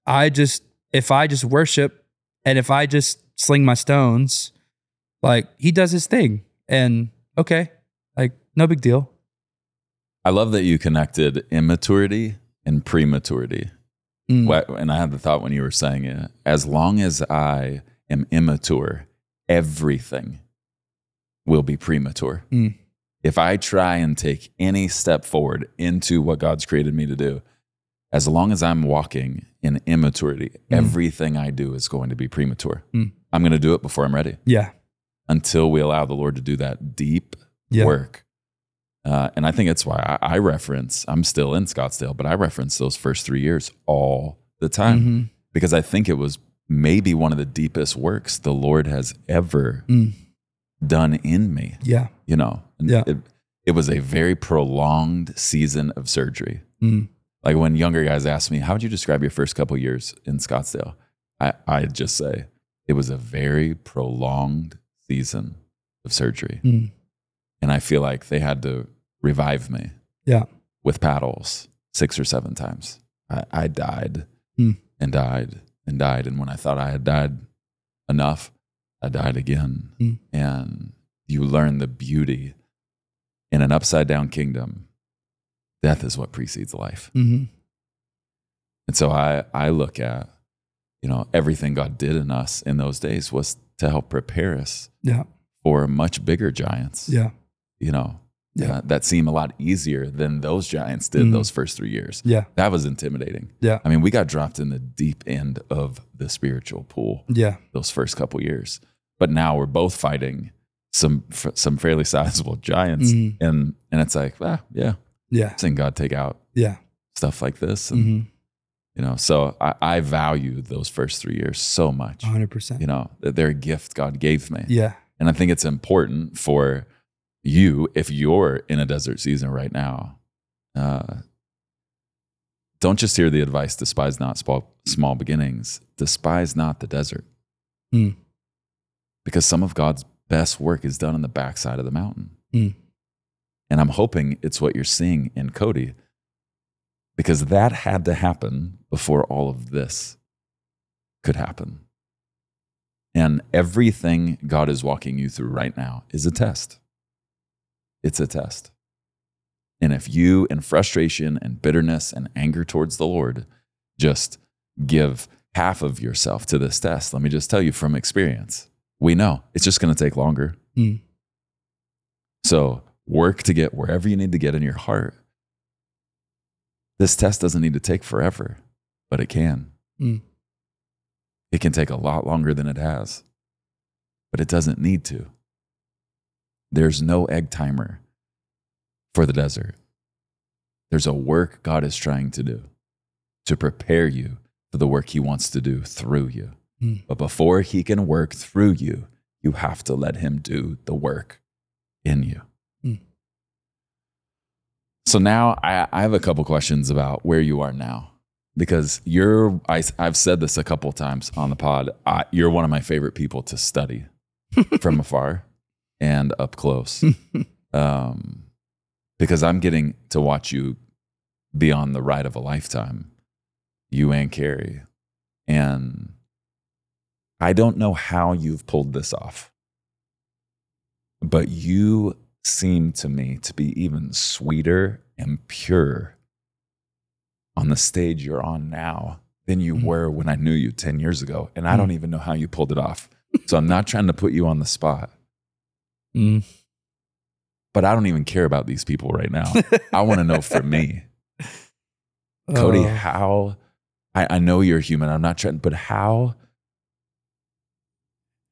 Speaker 3: I just if I just worship and if I just sling my stones, like He does His thing, and okay, like no big deal.
Speaker 2: I love that you connected immaturity and prematurity.
Speaker 3: Mm.
Speaker 2: And I had the thought when you were saying it as long as I am immature, everything will be premature.
Speaker 3: Mm.
Speaker 2: If I try and take any step forward into what God's created me to do, as long as I'm walking in immaturity, everything I do is going to be premature.
Speaker 3: Mm.
Speaker 2: I'm going to do it before I'm ready
Speaker 3: Yeah,
Speaker 2: until we allow the Lord to do that deep
Speaker 3: yeah,
Speaker 2: work. Uh, and I think that's why I, I reference, I'm still in Scottsdale, but I reference those first three years all the time
Speaker 3: Mhm.
Speaker 2: because I think it was maybe one of the deepest works the Lord has ever
Speaker 3: Mm.
Speaker 2: done in me,
Speaker 3: yeah,
Speaker 2: you know?
Speaker 3: Yeah.
Speaker 2: It, it was a very prolonged season of surgery.
Speaker 3: Mm.
Speaker 2: Like when younger guys ask me, how would you describe your first couple years in Scottsdale? I, I'd just say it was a very prolonged season of surgery.
Speaker 3: Mm.
Speaker 2: And I feel like they had to revive me
Speaker 3: yeah,
Speaker 2: with paddles six or seven times. I, I died
Speaker 3: Hmm.
Speaker 2: and died and died. And when I thought I had died enough, I died again.
Speaker 3: Hmm.
Speaker 2: And you learn the beauty in an upside down kingdom. Death is what precedes life.
Speaker 3: hmm
Speaker 2: And so I, I look at, you know, everything God did in us in those days was to help prepare us
Speaker 3: yeah,
Speaker 2: for much bigger giants.
Speaker 3: yeah,
Speaker 2: You know,
Speaker 3: Yeah.
Speaker 2: uh, that seem a lot easier than those giants did
Speaker 3: Mhm.
Speaker 2: those first three years.
Speaker 3: yeah,
Speaker 2: That was intimidating.
Speaker 3: yeah,
Speaker 2: I mean, we got dropped in the deep end of the spiritual pool
Speaker 3: yeah,
Speaker 2: those first couple years, but now we're both fighting some f- some fairly sizable giants,
Speaker 3: Mhm.
Speaker 2: and and it's like, ah, yeah,
Speaker 3: yeah,
Speaker 2: I've God take out
Speaker 3: yeah.
Speaker 2: stuff like this, and
Speaker 3: hmm
Speaker 2: you know, so I, I value those first three years so much.
Speaker 3: hundred percent.
Speaker 2: You know, that they're a gift God gave me,
Speaker 3: Yeah,
Speaker 2: and I think it's important for you if you're in a desert season right now. Uh, don't just hear the advice, despise not small, small beginnings, despise not the desert.
Speaker 3: Mm.
Speaker 2: Because some of God's best work is done on the backside of the mountain.
Speaker 3: Mm.
Speaker 2: And I'm hoping it's what you're seeing in Cody, because that had to happen before all of this could happen. And everything God is walking you through right now is a test. It's a test. And if you, in frustration and bitterness and anger towards the Lord, just give half of yourself to this test, let me just tell you from experience, we know it's just going to take longer.
Speaker 3: Mm.
Speaker 2: So work to get wherever you need to get in your heart. This test doesn't need to take forever, but it can.
Speaker 3: Mm.
Speaker 2: It can take a lot longer than it has, but it doesn't need to. There's no egg timer for the desert. There's a work God is trying to do to prepare you for the work He wants to do through you.
Speaker 3: Mm.
Speaker 2: But before He can work through you, you have to let Him do the work in you.
Speaker 3: Mm.
Speaker 2: So now I, I have a couple questions about where you are now because you're, I, I've said this a couple times on the pod. I, you're one of my favorite people to study from afar. and up close. um, because I'm getting to watch you be on the ride of a lifetime, you and Kari. And I don't know how you've pulled this off, but you seem to me to be even sweeter and pure on the stage you're on now than you
Speaker 3: Mhm.
Speaker 2: were when I knew you 10 years ago. And I don't even know how you pulled it off. So I'm not trying to put you on the spot,
Speaker 3: Mm.
Speaker 2: but I don't even care about these people right now. I want to know for me, Cody,
Speaker 3: Uh,
Speaker 2: how I, I know you're human. I'm not trying, but how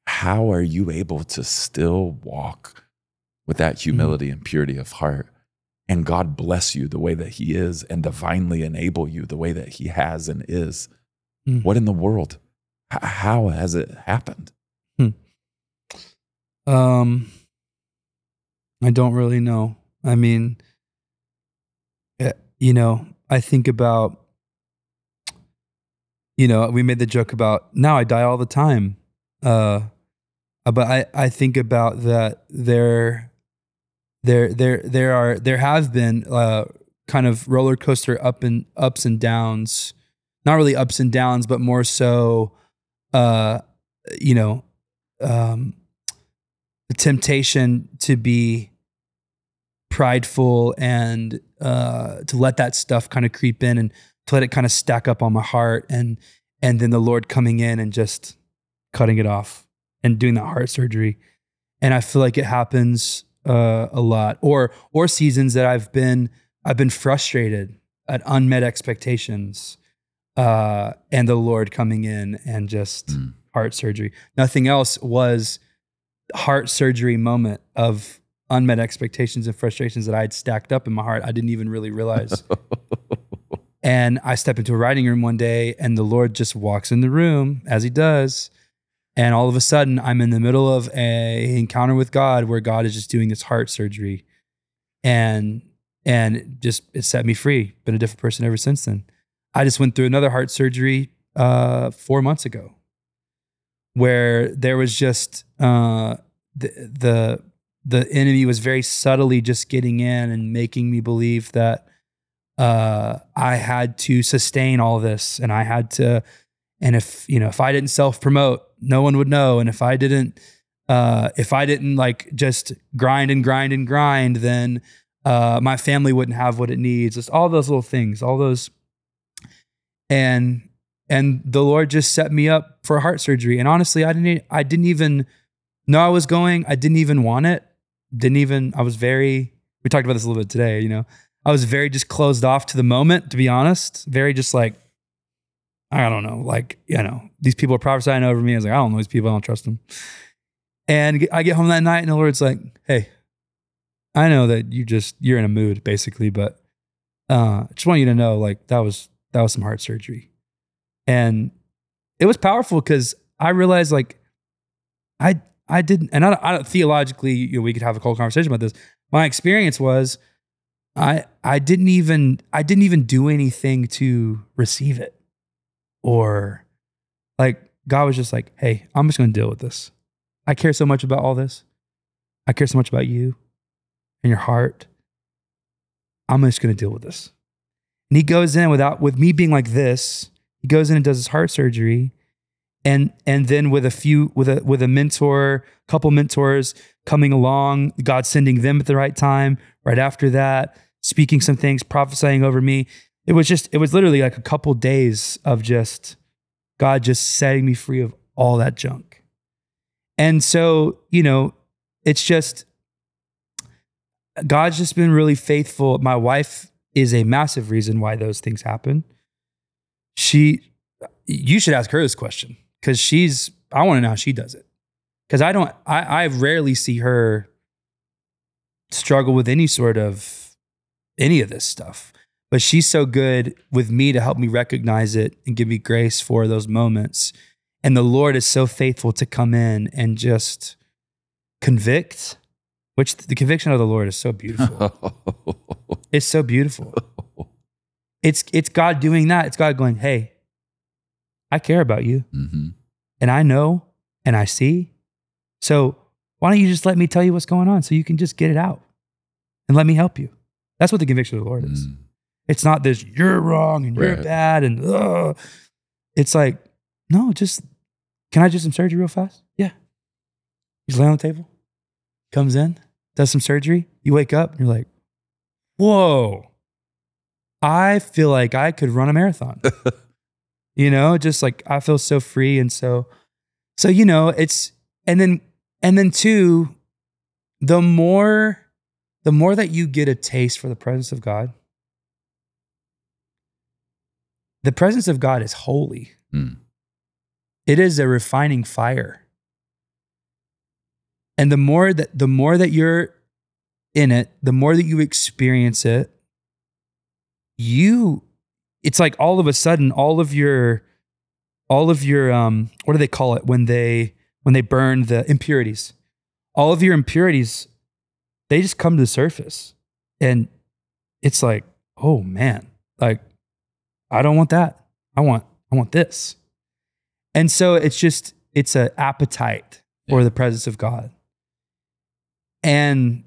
Speaker 2: how are you able to still walk with that humility and purity of heart? And God bless you the way that He is and divinely enable you the way that He has and is.
Speaker 3: Mm.
Speaker 2: What in the world? H- how has it happened?
Speaker 3: Um, I don't really know. I mean, eh, you know, I think about, you know, we made the joke about now I die all the time. Uh, but I, I think about that there, there, there, there are, there have been, uh, kind of roller coaster up and ups and downs, not really ups and downs, but more so, uh, you know, um, the temptation to be prideful and uh, to let that stuff kind of creep in and to let it kind of stack up on my heart and and then the Lord coming in and just cutting it off and doing that heart surgery. And I feel like it happens uh, a lot, or or seasons that I've been I've been frustrated at unmet expectations, uh, and the Lord coming in and just
Speaker 2: Mm.
Speaker 3: heart surgery. Nothing else was heart surgery moment of unmet expectations and frustrations that I had stacked up in my heart. I didn't even really realize. and I step into a writing room one day, and the Lord just walks in the room as He does. And all of a sudden, I'm in the middle of a encounter with God where God is just doing this heart surgery, and and just it set me free. Been a different person ever since then. I just went through another heart surgery uh, four months ago, where there was just uh, the the the enemy was very subtly just getting in and making me believe that uh, I had to sustain all this, and I had to, and if you know, if I didn't self promote, no one would know, and if I didn't, uh, if I didn't like just grind and grind and grind, then uh, my family wouldn't have what it needs. Just all those little things, all those, and and the Lord just set me up for heart surgery. And honestly, I didn't, I didn't even know I was going. I didn't even want it. Didn't even. I was very. We talked about this a little bit today. You know, I was very just closed off to the moment. To be honest, very just like. I don't know, like, you know, these people are prophesying over me. I was like, I don't know these people. I don't trust them. And I get home that night and the Lord's like, hey, I know that you just, you're in a mood basically, but uh, I just want you to know like that was, that was some heart surgery. And it was powerful because I realized like I, I didn't, and I, I theologically, you know, we could have a whole conversation about this. My experience was I, I didn't even, I didn't even do anything to receive it or like God was just like, hey, I'm just going to deal with this. I care so much about all this. I care so much about you and your heart. I'm just going to deal with this. And he goes in without, with me being like this, he goes in and does his heart surgery. And, and then with a few, with a, with a mentor, couple mentors coming along, God sending them at the right time, right after that, speaking some things, prophesying over me. It was just, it was literally like a couple days of just God just setting me free of all that junk. And so, you know, it's just, God's just been really faithful. My wife is a massive reason why those things happen. She, you should ask her this question because she's, I want to know how she does it. Because I don't, I, I rarely see her struggle with any sort of, any of this stuff. But she's so good with me to help me recognize it and give me grace for those moments. And the Lord is so faithful to come in and just convict, which the conviction of the Lord is so beautiful. it's so beautiful. It's it's God doing that. It's God going, "Hey, I care about you
Speaker 2: Mhm.
Speaker 3: and I know and I see. So Why don't you just let me tell you what's going on so you can just get it out and let me help you? That's what the conviction of the Lord is.
Speaker 2: Mm.
Speaker 3: It's not this you're wrong and you're
Speaker 2: Right.
Speaker 3: bad and ugh. it's like no, just can I do some surgery real fast? Yeah. He's laying on the table, comes in, does some surgery. You wake up and you're like, whoa, I feel like I could run a marathon. you know, just like I feel so free and so, so you know, it's and then and then two, the more the more that you get a taste for the presence of God, the presence of God is holy.
Speaker 2: Mm.
Speaker 3: It is a refining fire. And the more that the more that you're in it, the more that you experience it, you it's like all of a sudden all of your all of your um what do they call it when they when they burn the impurities all of your impurities they just come to the surface and it's like oh man like i don't want that i want i want this and so it's just it's an appetite for the presence of god and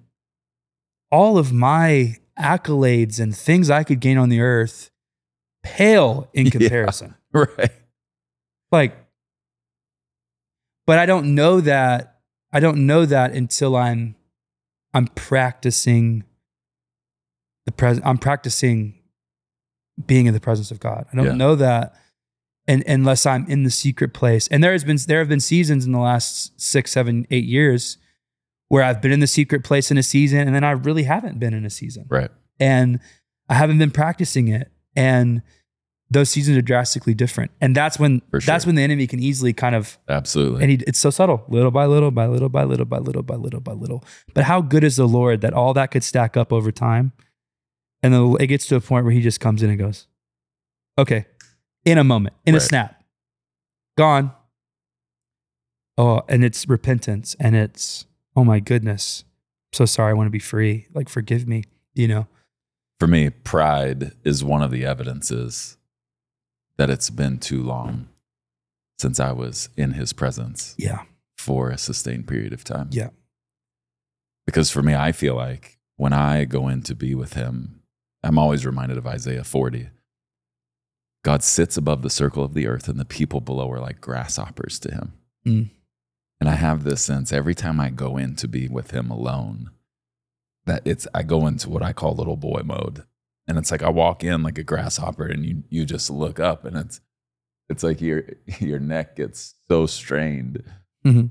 Speaker 3: all of my accolades and things i could gain on the earth pale in
Speaker 2: Yeah.
Speaker 3: comparison
Speaker 2: Right.
Speaker 3: like but i don't know that i don't know that until i'm i'm practicing the present i'm practicing being in the presence of god i don't
Speaker 2: Yeah.
Speaker 3: know that and unless i'm in the secret place and there has been there have been seasons in the last six seven eight years where i've been in the secret place in a season and then i really haven't been in a season
Speaker 2: Right.
Speaker 3: and I haven't been practicing it. And those seasons are drastically different. And that's when
Speaker 2: For
Speaker 3: that's when the enemy can easily kind of
Speaker 2: Absolutely.
Speaker 3: and he, it's so subtle, little by little, by little, by little, by little, by little, by little. But how good is the Lord that all that could stack up over time? And then it gets to a point where he just comes in and goes, okay, in a moment, in a snap, gone. Oh, and it's repentance and it's, oh my goodness, so sorry, I want to be free. Like, forgive me, you know?
Speaker 2: For me, pride is one of the evidences that it's been too long since I was in his presence
Speaker 3: Yeah.
Speaker 2: for a sustained period of time.
Speaker 3: Yeah.
Speaker 2: Because for me, I feel like when I go in to be with him, I'm always reminded of Isaiah 40. God sits above the circle of the earth, and the people below are like grasshoppers to him.
Speaker 3: Mm.
Speaker 2: And I have this sense every time I go in to be with him alone, that it's I go into what I call little boy mode. And it's like I walk in like a grasshopper and you you just look up and it's it's like your your neck gets so strained
Speaker 3: Mhm.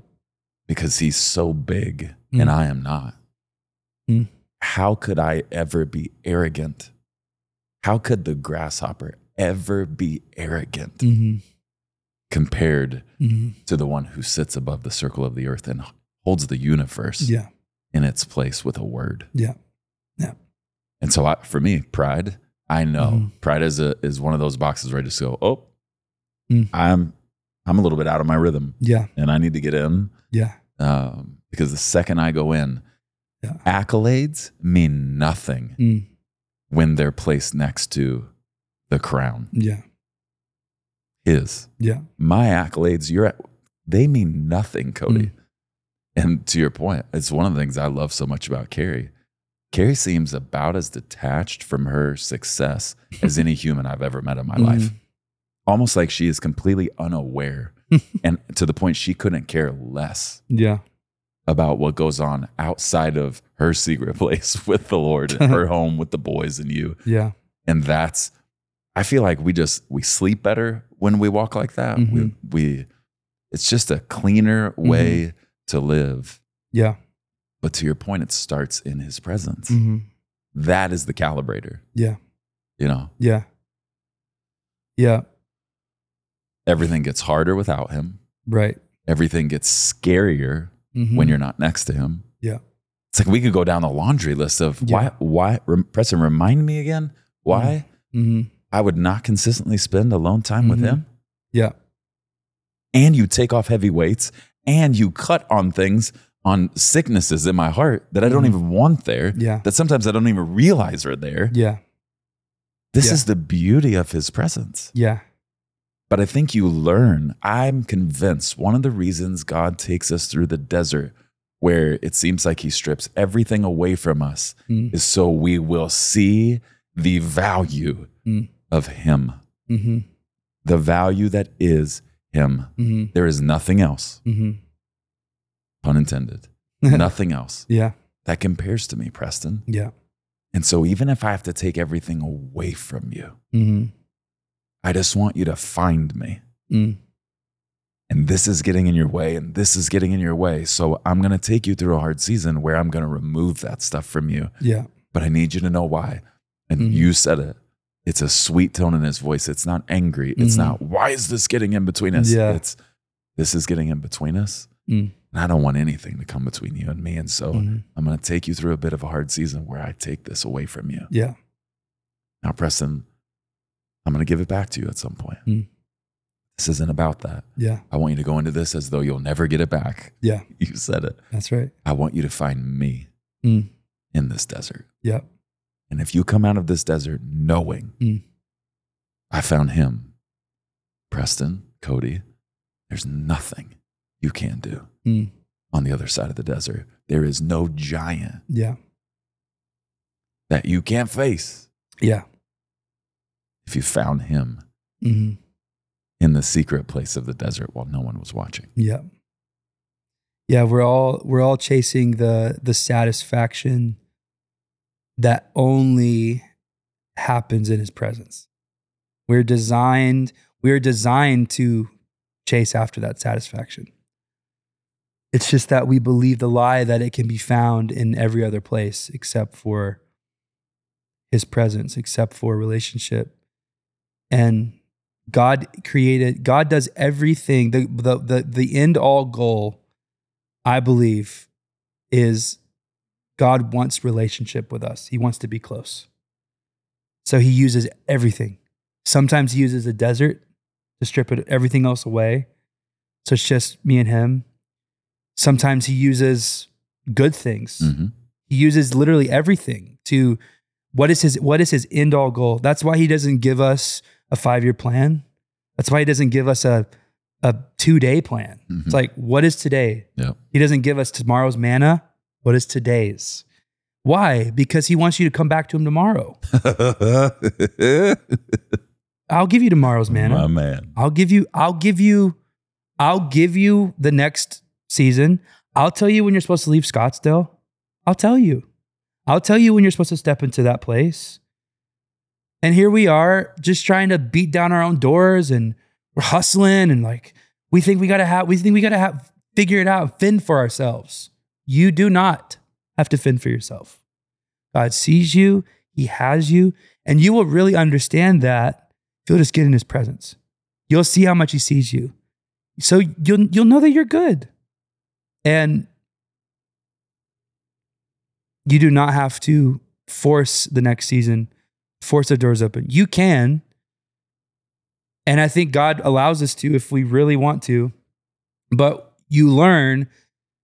Speaker 2: because he's so big
Speaker 3: Mm.
Speaker 2: and I am not.
Speaker 3: Mm.
Speaker 2: How could I ever be arrogant? How could the grasshopper ever be arrogant
Speaker 3: Mm-hmm.
Speaker 2: compared
Speaker 3: Mm-hmm.
Speaker 2: to the one who sits above the circle of the earth and holds the universe
Speaker 3: Yeah.
Speaker 2: in its place with a word?
Speaker 3: Yeah. Yeah.
Speaker 2: And so I, for me, pride, I know
Speaker 3: Mhm.
Speaker 2: pride is a is one of those boxes where I just go, oh,
Speaker 3: Mm.
Speaker 2: I'm I'm a little bit out of my rhythm
Speaker 3: Yeah.
Speaker 2: and I need to get in
Speaker 3: Yeah.
Speaker 2: um, because the second I go in,
Speaker 3: Yeah.
Speaker 2: accolades mean nothing
Speaker 3: Mm.
Speaker 2: when they're placed next to the crown.
Speaker 3: Yeah.
Speaker 2: His
Speaker 3: Yeah.
Speaker 2: my accolades, you're at, they mean nothing, Cody.
Speaker 3: Mm.
Speaker 2: And to your point, it's one of the things I love so much about Kari. Kari seems about as detached from her success as any human I've ever met in my
Speaker 3: Mhm.
Speaker 2: life. Almost like she is completely unaware and to the point she couldn't care less
Speaker 3: Yeah.
Speaker 2: About what goes on outside of her secret place with the Lord and her home with the boys and you.
Speaker 3: Yeah.
Speaker 2: And that's I feel like we just we sleep better when we walk like that. We
Speaker 3: Mhm.
Speaker 2: we it's just a cleaner
Speaker 3: Mm-hmm.
Speaker 2: way to live.
Speaker 3: Yeah.
Speaker 2: But to your point, it starts in his presence.
Speaker 3: Mm-hmm.
Speaker 2: That is the calibrator.
Speaker 3: Yeah.
Speaker 2: You know,
Speaker 3: Yeah. Yeah.
Speaker 2: everything gets harder without him.
Speaker 3: Right.
Speaker 2: Everything gets scarier
Speaker 3: Mhm.
Speaker 2: when you're not next to him.
Speaker 3: Yeah.
Speaker 2: It's like we could go down the laundry list of
Speaker 3: Yeah.
Speaker 2: why, why, rem- Preston, remind me again why
Speaker 3: Mhm.
Speaker 2: I would not consistently spend alone time with
Speaker 3: Mhm.
Speaker 2: him.
Speaker 3: Yeah.
Speaker 2: And you take off heavy weights and you cut on things, on sicknesses in my heart that I don't
Speaker 3: Mhm.
Speaker 2: even want there,
Speaker 3: Yeah.
Speaker 2: that sometimes I don't even realize are there.
Speaker 3: Yeah.
Speaker 2: This
Speaker 3: Yeah.
Speaker 2: is the beauty of his presence.
Speaker 3: Yeah.
Speaker 2: But I think you learn. I'm convinced one of the reasons God takes us through the desert where it seems like he strips everything away from us
Speaker 3: Mm.
Speaker 2: is so we will see the value
Speaker 3: Mm.
Speaker 2: of him,
Speaker 3: Mm-hmm.
Speaker 2: the value that is him.
Speaker 3: Mm-hmm.
Speaker 2: There is nothing else,
Speaker 3: Mm-hmm.
Speaker 2: pun intended, nothing else
Speaker 3: yeah.
Speaker 2: that compares to me, Preston.
Speaker 3: Yeah.
Speaker 2: And so even if I have to take everything away from you,
Speaker 3: Mm-hmm.
Speaker 2: I just want you to find me.
Speaker 3: Mm.
Speaker 2: And this is getting in your way, and this is getting in your way. So I'm going to take you through a hard season where I'm going to remove that stuff from you.
Speaker 3: Yeah.
Speaker 2: But I need you to know why. And
Speaker 3: Mhm.
Speaker 2: you said it. It's a sweet tone in his voice. It's not angry. It's
Speaker 3: Mhm.
Speaker 2: not, why is this getting in between us?
Speaker 3: Yeah.
Speaker 2: It's, this is getting in between us.
Speaker 3: Mm.
Speaker 2: And I don't want anything to come between you and me. And so
Speaker 3: Mhm.
Speaker 2: I'm going to take you through a bit of a hard season where I take this away from you.
Speaker 3: Yeah.
Speaker 2: Now, Preston, I'm going to give it back to you at some point.
Speaker 3: Mm.
Speaker 2: This isn't about that.
Speaker 3: Yeah.
Speaker 2: I want you to go into this as though you'll never get it back.
Speaker 3: Yeah.
Speaker 2: You said it.
Speaker 3: That's right.
Speaker 2: I want you to find me
Speaker 3: Mm.
Speaker 2: in this desert.
Speaker 3: Yeah.
Speaker 2: And if you come out of this desert knowing
Speaker 3: Mm.
Speaker 2: I found him, Preston, Cody, there's nothing you can do
Speaker 3: Mm.
Speaker 2: on the other side of the desert. There is no giant
Speaker 3: Yeah.
Speaker 2: that you can't face
Speaker 3: Yeah.
Speaker 2: If you found him
Speaker 3: Mm-hmm.
Speaker 2: in the secret place of the desert while no one was watching.
Speaker 3: Yeah. Yeah, we're all we're all chasing the the satisfaction that only happens in his presence. We're designed we're designed to chase after that satisfaction. It's just that we believe the lie that it can be found in every other place except for his presence, except for relationship. And God created, God does everything. The, the, the, the end all goal, I believe, is God wants relationship with us. He wants to be close. So he uses everything. Sometimes he uses a desert to strip it, everything else away. So it's just me and him. Sometimes he uses good things.
Speaker 2: hmm
Speaker 3: He uses literally everything to what is his what is his end all goal? That's why he doesn't give us a five year plan. That's why he doesn't give us a a two day plan.
Speaker 2: Mhm.
Speaker 3: It's like what is today?
Speaker 2: Yep.
Speaker 3: He doesn't give us tomorrow's manna. What is today's? Why? Because he wants you to come back to him tomorrow. I'll give you tomorrow's manna.
Speaker 2: My man.
Speaker 3: I'll give you, I'll give you, I'll give you the next season. I'll tell you when you're supposed to leave Scottsdale. I'll tell you. I'll tell you when you're supposed to step into that place. And here we are just trying to beat down our own doors and we're hustling and like we think we gotta have we think we gotta have figure it out, fend for ourselves. You do not have to fend for yourself. God sees you, He has you, and you will really understand that if you'll just get in His presence. You'll see how much He sees you. So you'll you'll know that you're good. And you do not have to force the next season, force the doors open. You can. And I think God allows us to if we really want to. But you learn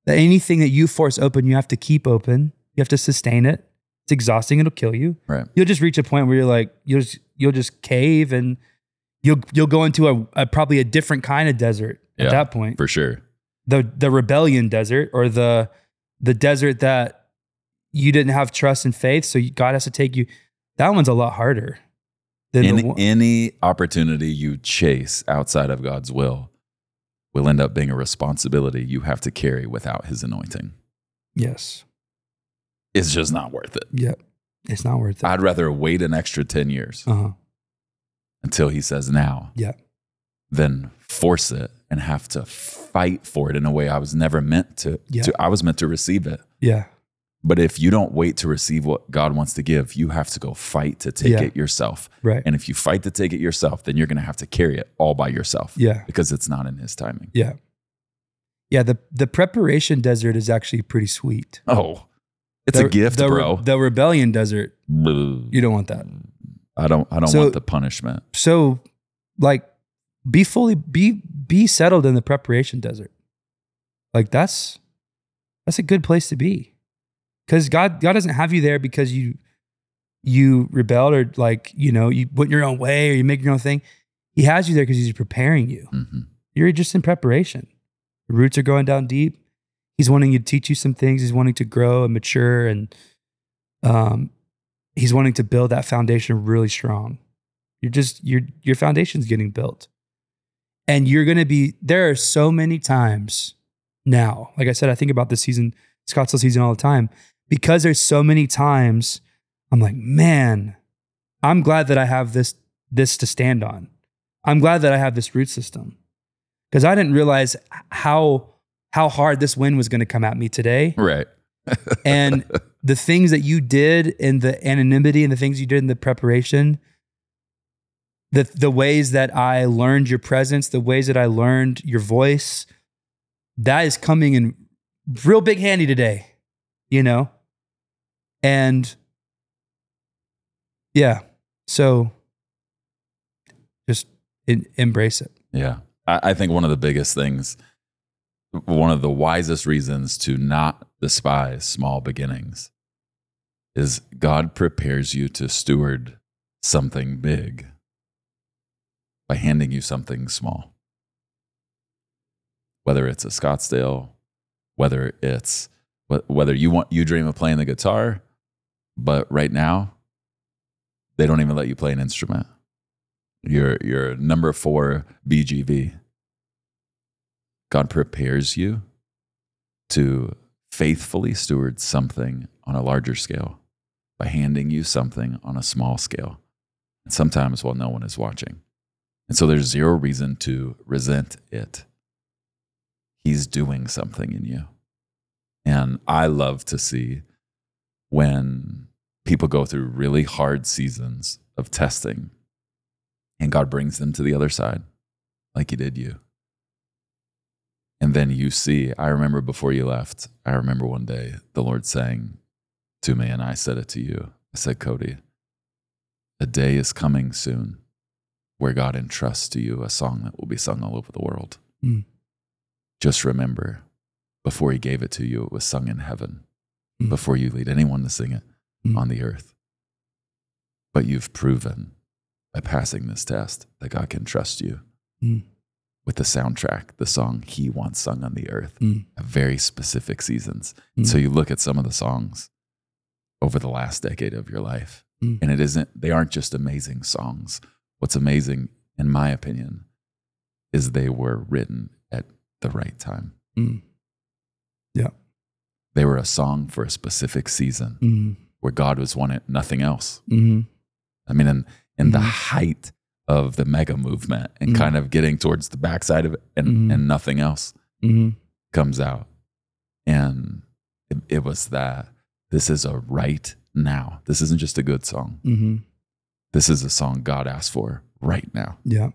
Speaker 3: that anything that you force open, you have to keep open. You have to sustain it. It's exhausting. It'll kill you.
Speaker 2: Right.
Speaker 3: You'll just reach a point where you're like, you'll just, you'll just cave and you'll you'll go into a, a probably a different kind of desert
Speaker 2: Yeah.
Speaker 3: at that point
Speaker 2: For sure.
Speaker 3: the the rebellion desert or the the desert that you didn't have trust and faith so god has to take you that one's a lot harder than the
Speaker 2: Any,
Speaker 3: one,
Speaker 2: any opportunity you chase outside of God's will will end up being a responsibility you have to carry without his anointing.
Speaker 3: yes
Speaker 2: It's just not worth it.
Speaker 3: yeah it's not worth it
Speaker 2: I'd rather wait an extra 10 years
Speaker 3: uh-huh
Speaker 2: until he says now
Speaker 3: yeah
Speaker 2: than force it and have to fight for it in a way I was never meant to,
Speaker 3: Yeah.
Speaker 2: to I was meant to receive it.
Speaker 3: yeah
Speaker 2: But if you don't wait to receive what God wants to give, you have to go fight to take
Speaker 3: Yeah.
Speaker 2: it yourself.
Speaker 3: right
Speaker 2: And if you fight to take it yourself, then you're going to have to carry it all by yourself
Speaker 3: yeah
Speaker 2: because it's not in his timing.
Speaker 3: yeah yeah the the preparation desert is actually pretty sweet
Speaker 2: Oh, it's
Speaker 3: The-
Speaker 2: a gift,
Speaker 3: the,
Speaker 2: bro.
Speaker 3: the rebellion desert
Speaker 2: you
Speaker 3: don't want that
Speaker 2: I don't I don't
Speaker 3: So-
Speaker 2: want the punishment.
Speaker 3: so like be fully be be settled in the preparation desert like that's that's a good place to be because god god doesn't have you there because you you rebelled or like you know you went your own way or you make your own thing he has you there because he's preparing you
Speaker 2: Mhm.
Speaker 3: you're just in preparation the roots are going down deep He's wanting you to teach you some things. He's wanting to grow and mature, and um, he's wanting to build that foundation really strong. You're just your your foundation's getting built, and you're going to be. There are so many times now. Like I said, I think about this season, Scottsdale season all the time because there's so many times. I'm like, man, I'm glad that I have this this to stand on. I'm glad that I have this root system because I didn't realize how how hard this wind was going to come at me today.
Speaker 2: Right.
Speaker 3: and the things that you did in the anonymity and the things you did in the preparation, the the ways that I learned your presence, the ways that I learned your voice, that is coming in real big handy today, you know? And yeah, so just in, embrace it.
Speaker 2: Yeah. I, I think one of the biggest things, one of the wisest reasons to not despise small beginnings is God prepares you to steward something big by handing you something small. Whether it's a Scottsdale, whether it's whether you want you dream of playing the guitar, but right now they don't even let you play an instrument. You're you're number four BGV. God prepares you to faithfully steward something on a larger scale by handing you something on a small scale. And sometimes while no one is watching. And so there's zero reason to resent it. He's doing something in you. And I love to see when people go through really hard seasons of testing and God brings them to the other side like He did you. And then you see, I remember before you left, I remember one day the Lord saying to me, and I said it to you. I said, Cody, a day is coming soon where God entrusts to you a song that will be sung all over the world. Mm. Just remember, before He gave it to you, it was sung in heaven, mm. before you lead anyone to sing it mm. on the earth. But you've proven by passing this test that God can trust you mm with the soundtrack, the song he wants sung on the earth mm. at very specific seasons. Mm. So you look at some of the songs over the last decade of your life, mm. and it isn't, they aren't just amazing songs. What's amazing, in my opinion, is they were written at the right time.
Speaker 3: Mm. Yeah.
Speaker 2: They were a song for a specific season mm. Where God was wanting nothing else.
Speaker 3: Mm-hmm.
Speaker 2: I mean, in, in the mm-hmm. height of the mega movement and mm-hmm. kind of getting towards the backside of it and, mm-hmm. and nothing else
Speaker 3: mm-hmm.
Speaker 2: comes out. And it, it, was that this is a right now. This isn't just a good song.
Speaker 3: Mm-hmm.
Speaker 2: This is a song God asked for right now.
Speaker 3: Yeah.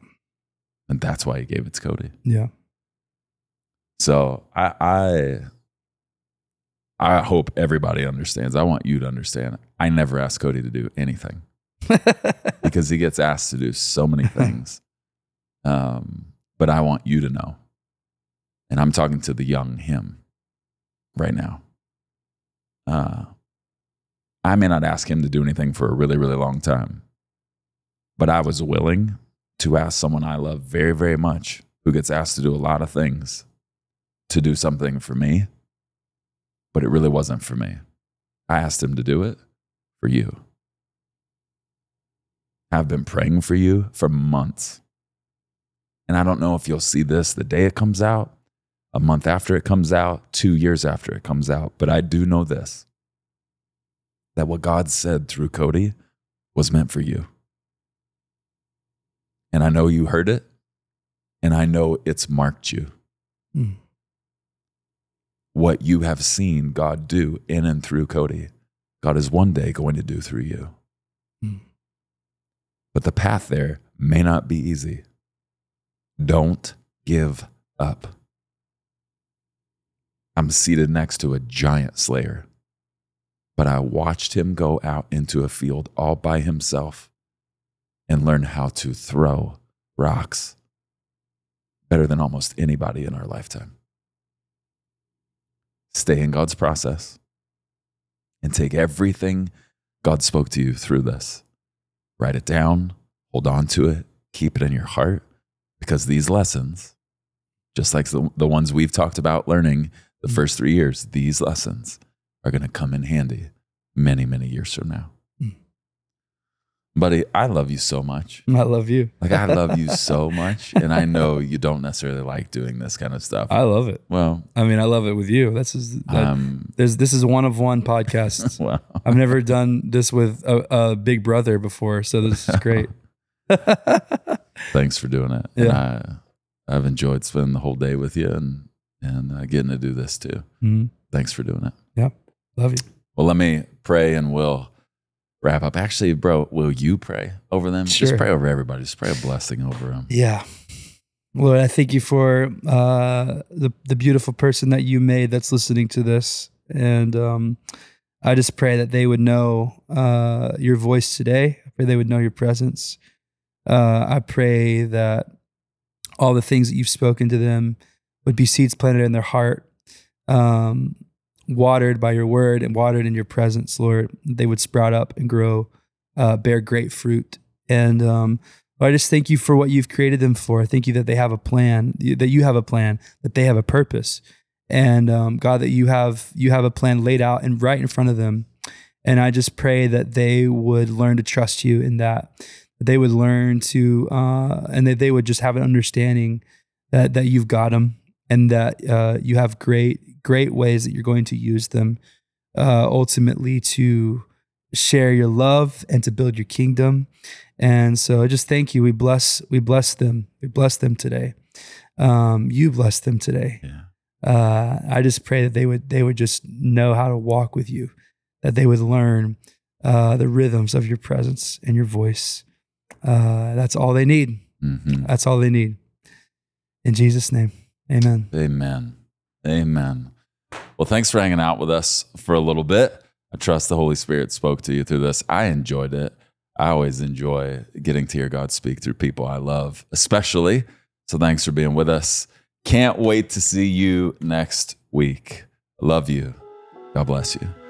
Speaker 2: And that's why he gave it to Cody.
Speaker 3: Yeah.
Speaker 2: So I, I I hope everybody understands. I want you to understand. I never asked Cody to do anything. because he gets asked to do so many things. Um, but I want you to know, and I'm talking to the young him right now. Uh, I may not ask him to do anything for a really, really long time, but I was willing to ask someone I love very, very much, who gets asked to do a lot of things, to do something for me, but it really wasn't for me. I asked him to do it for you I've been praying for you for months. And I don't know if you'll see this the day it comes out, a month after it comes out, two years after it comes out. But I do know this that what God said through Cody was meant for you. And I know you heard it, and I know it's marked you. Mm. What you have seen God do in and through Cody, God is one day going to do through you. Mm but the path there may not be easy. Don't give up. I'm seated next to a giant slayer, but I watched him go out into a field all by himself and learn how to throw rocks better than almost anybody in our lifetime. Stay in God's process and take everything God spoke to you through this Write it down, hold on to it, keep it in your heart, because these lessons, just like the, the ones we've talked about learning the mm. first three years, these lessons are going to come in handy many, many years from now. Buddy, I love you so much.
Speaker 3: I love you.
Speaker 2: Like, I love you so much. And I know you don't necessarily like doing this kind of stuff.
Speaker 3: I love it.
Speaker 2: well,
Speaker 3: I mean, I love it with you. This is that,
Speaker 2: um,
Speaker 3: there's this is one of one podcast. I've never done this with a, a big brother before, so this is great.
Speaker 2: thanks for doing it. And
Speaker 3: Yeah.
Speaker 2: I, I've enjoyed spending the whole day with you and, and uh, getting to do this too.
Speaker 3: Mhm.
Speaker 2: Thanks for doing it.
Speaker 3: Yep, love you.
Speaker 2: Well, let me pray and we'll wrap up. Actually, bro, will you pray over them? Just pray over everybody. Just pray a blessing over them.
Speaker 3: Yeah. Lord, I thank you for uh, the the beautiful person that you made that's listening to this, and um, I just pray that they would know uh, your voice today. I pray they would know your presence. Uh, I pray that all the things that you've spoken to them would be seeds planted in their heart, um, watered by your word and watered in your presence, Lord. They would sprout up and grow, uh, bear great fruit, and um, I just thank you for what you've created them for. Thank you that they have a plan, that you have a plan, that they have a purpose, and um, God, that you have you have a plan laid out and right in front of them. And I just pray that they would learn to trust you in that. That they would learn to, uh, and that they would just have an understanding that that you've got them, and that uh, you have great great ways that you're going to use them, uh, ultimately to share your love and to build your kingdom. And so I just thank you. We bless, we bless them. We bless them today. Um, you bless them today.
Speaker 2: Yeah.
Speaker 3: Uh, I just pray that they would, they would just know how to walk with you, that they would learn uh, the rhythms of your presence and your voice. Uh, that's all they need.
Speaker 2: hmm
Speaker 3: That's all they need. In Jesus' name, amen.
Speaker 2: Amen. Amen. Well, thanks for hanging out with us for a little bit. I trust the Holy Spirit spoke to you through this. I enjoyed it. I always enjoy getting to hear God speak through people I love, especially. So thanks for being with us. Can't wait to see you next week. Love you. God bless you.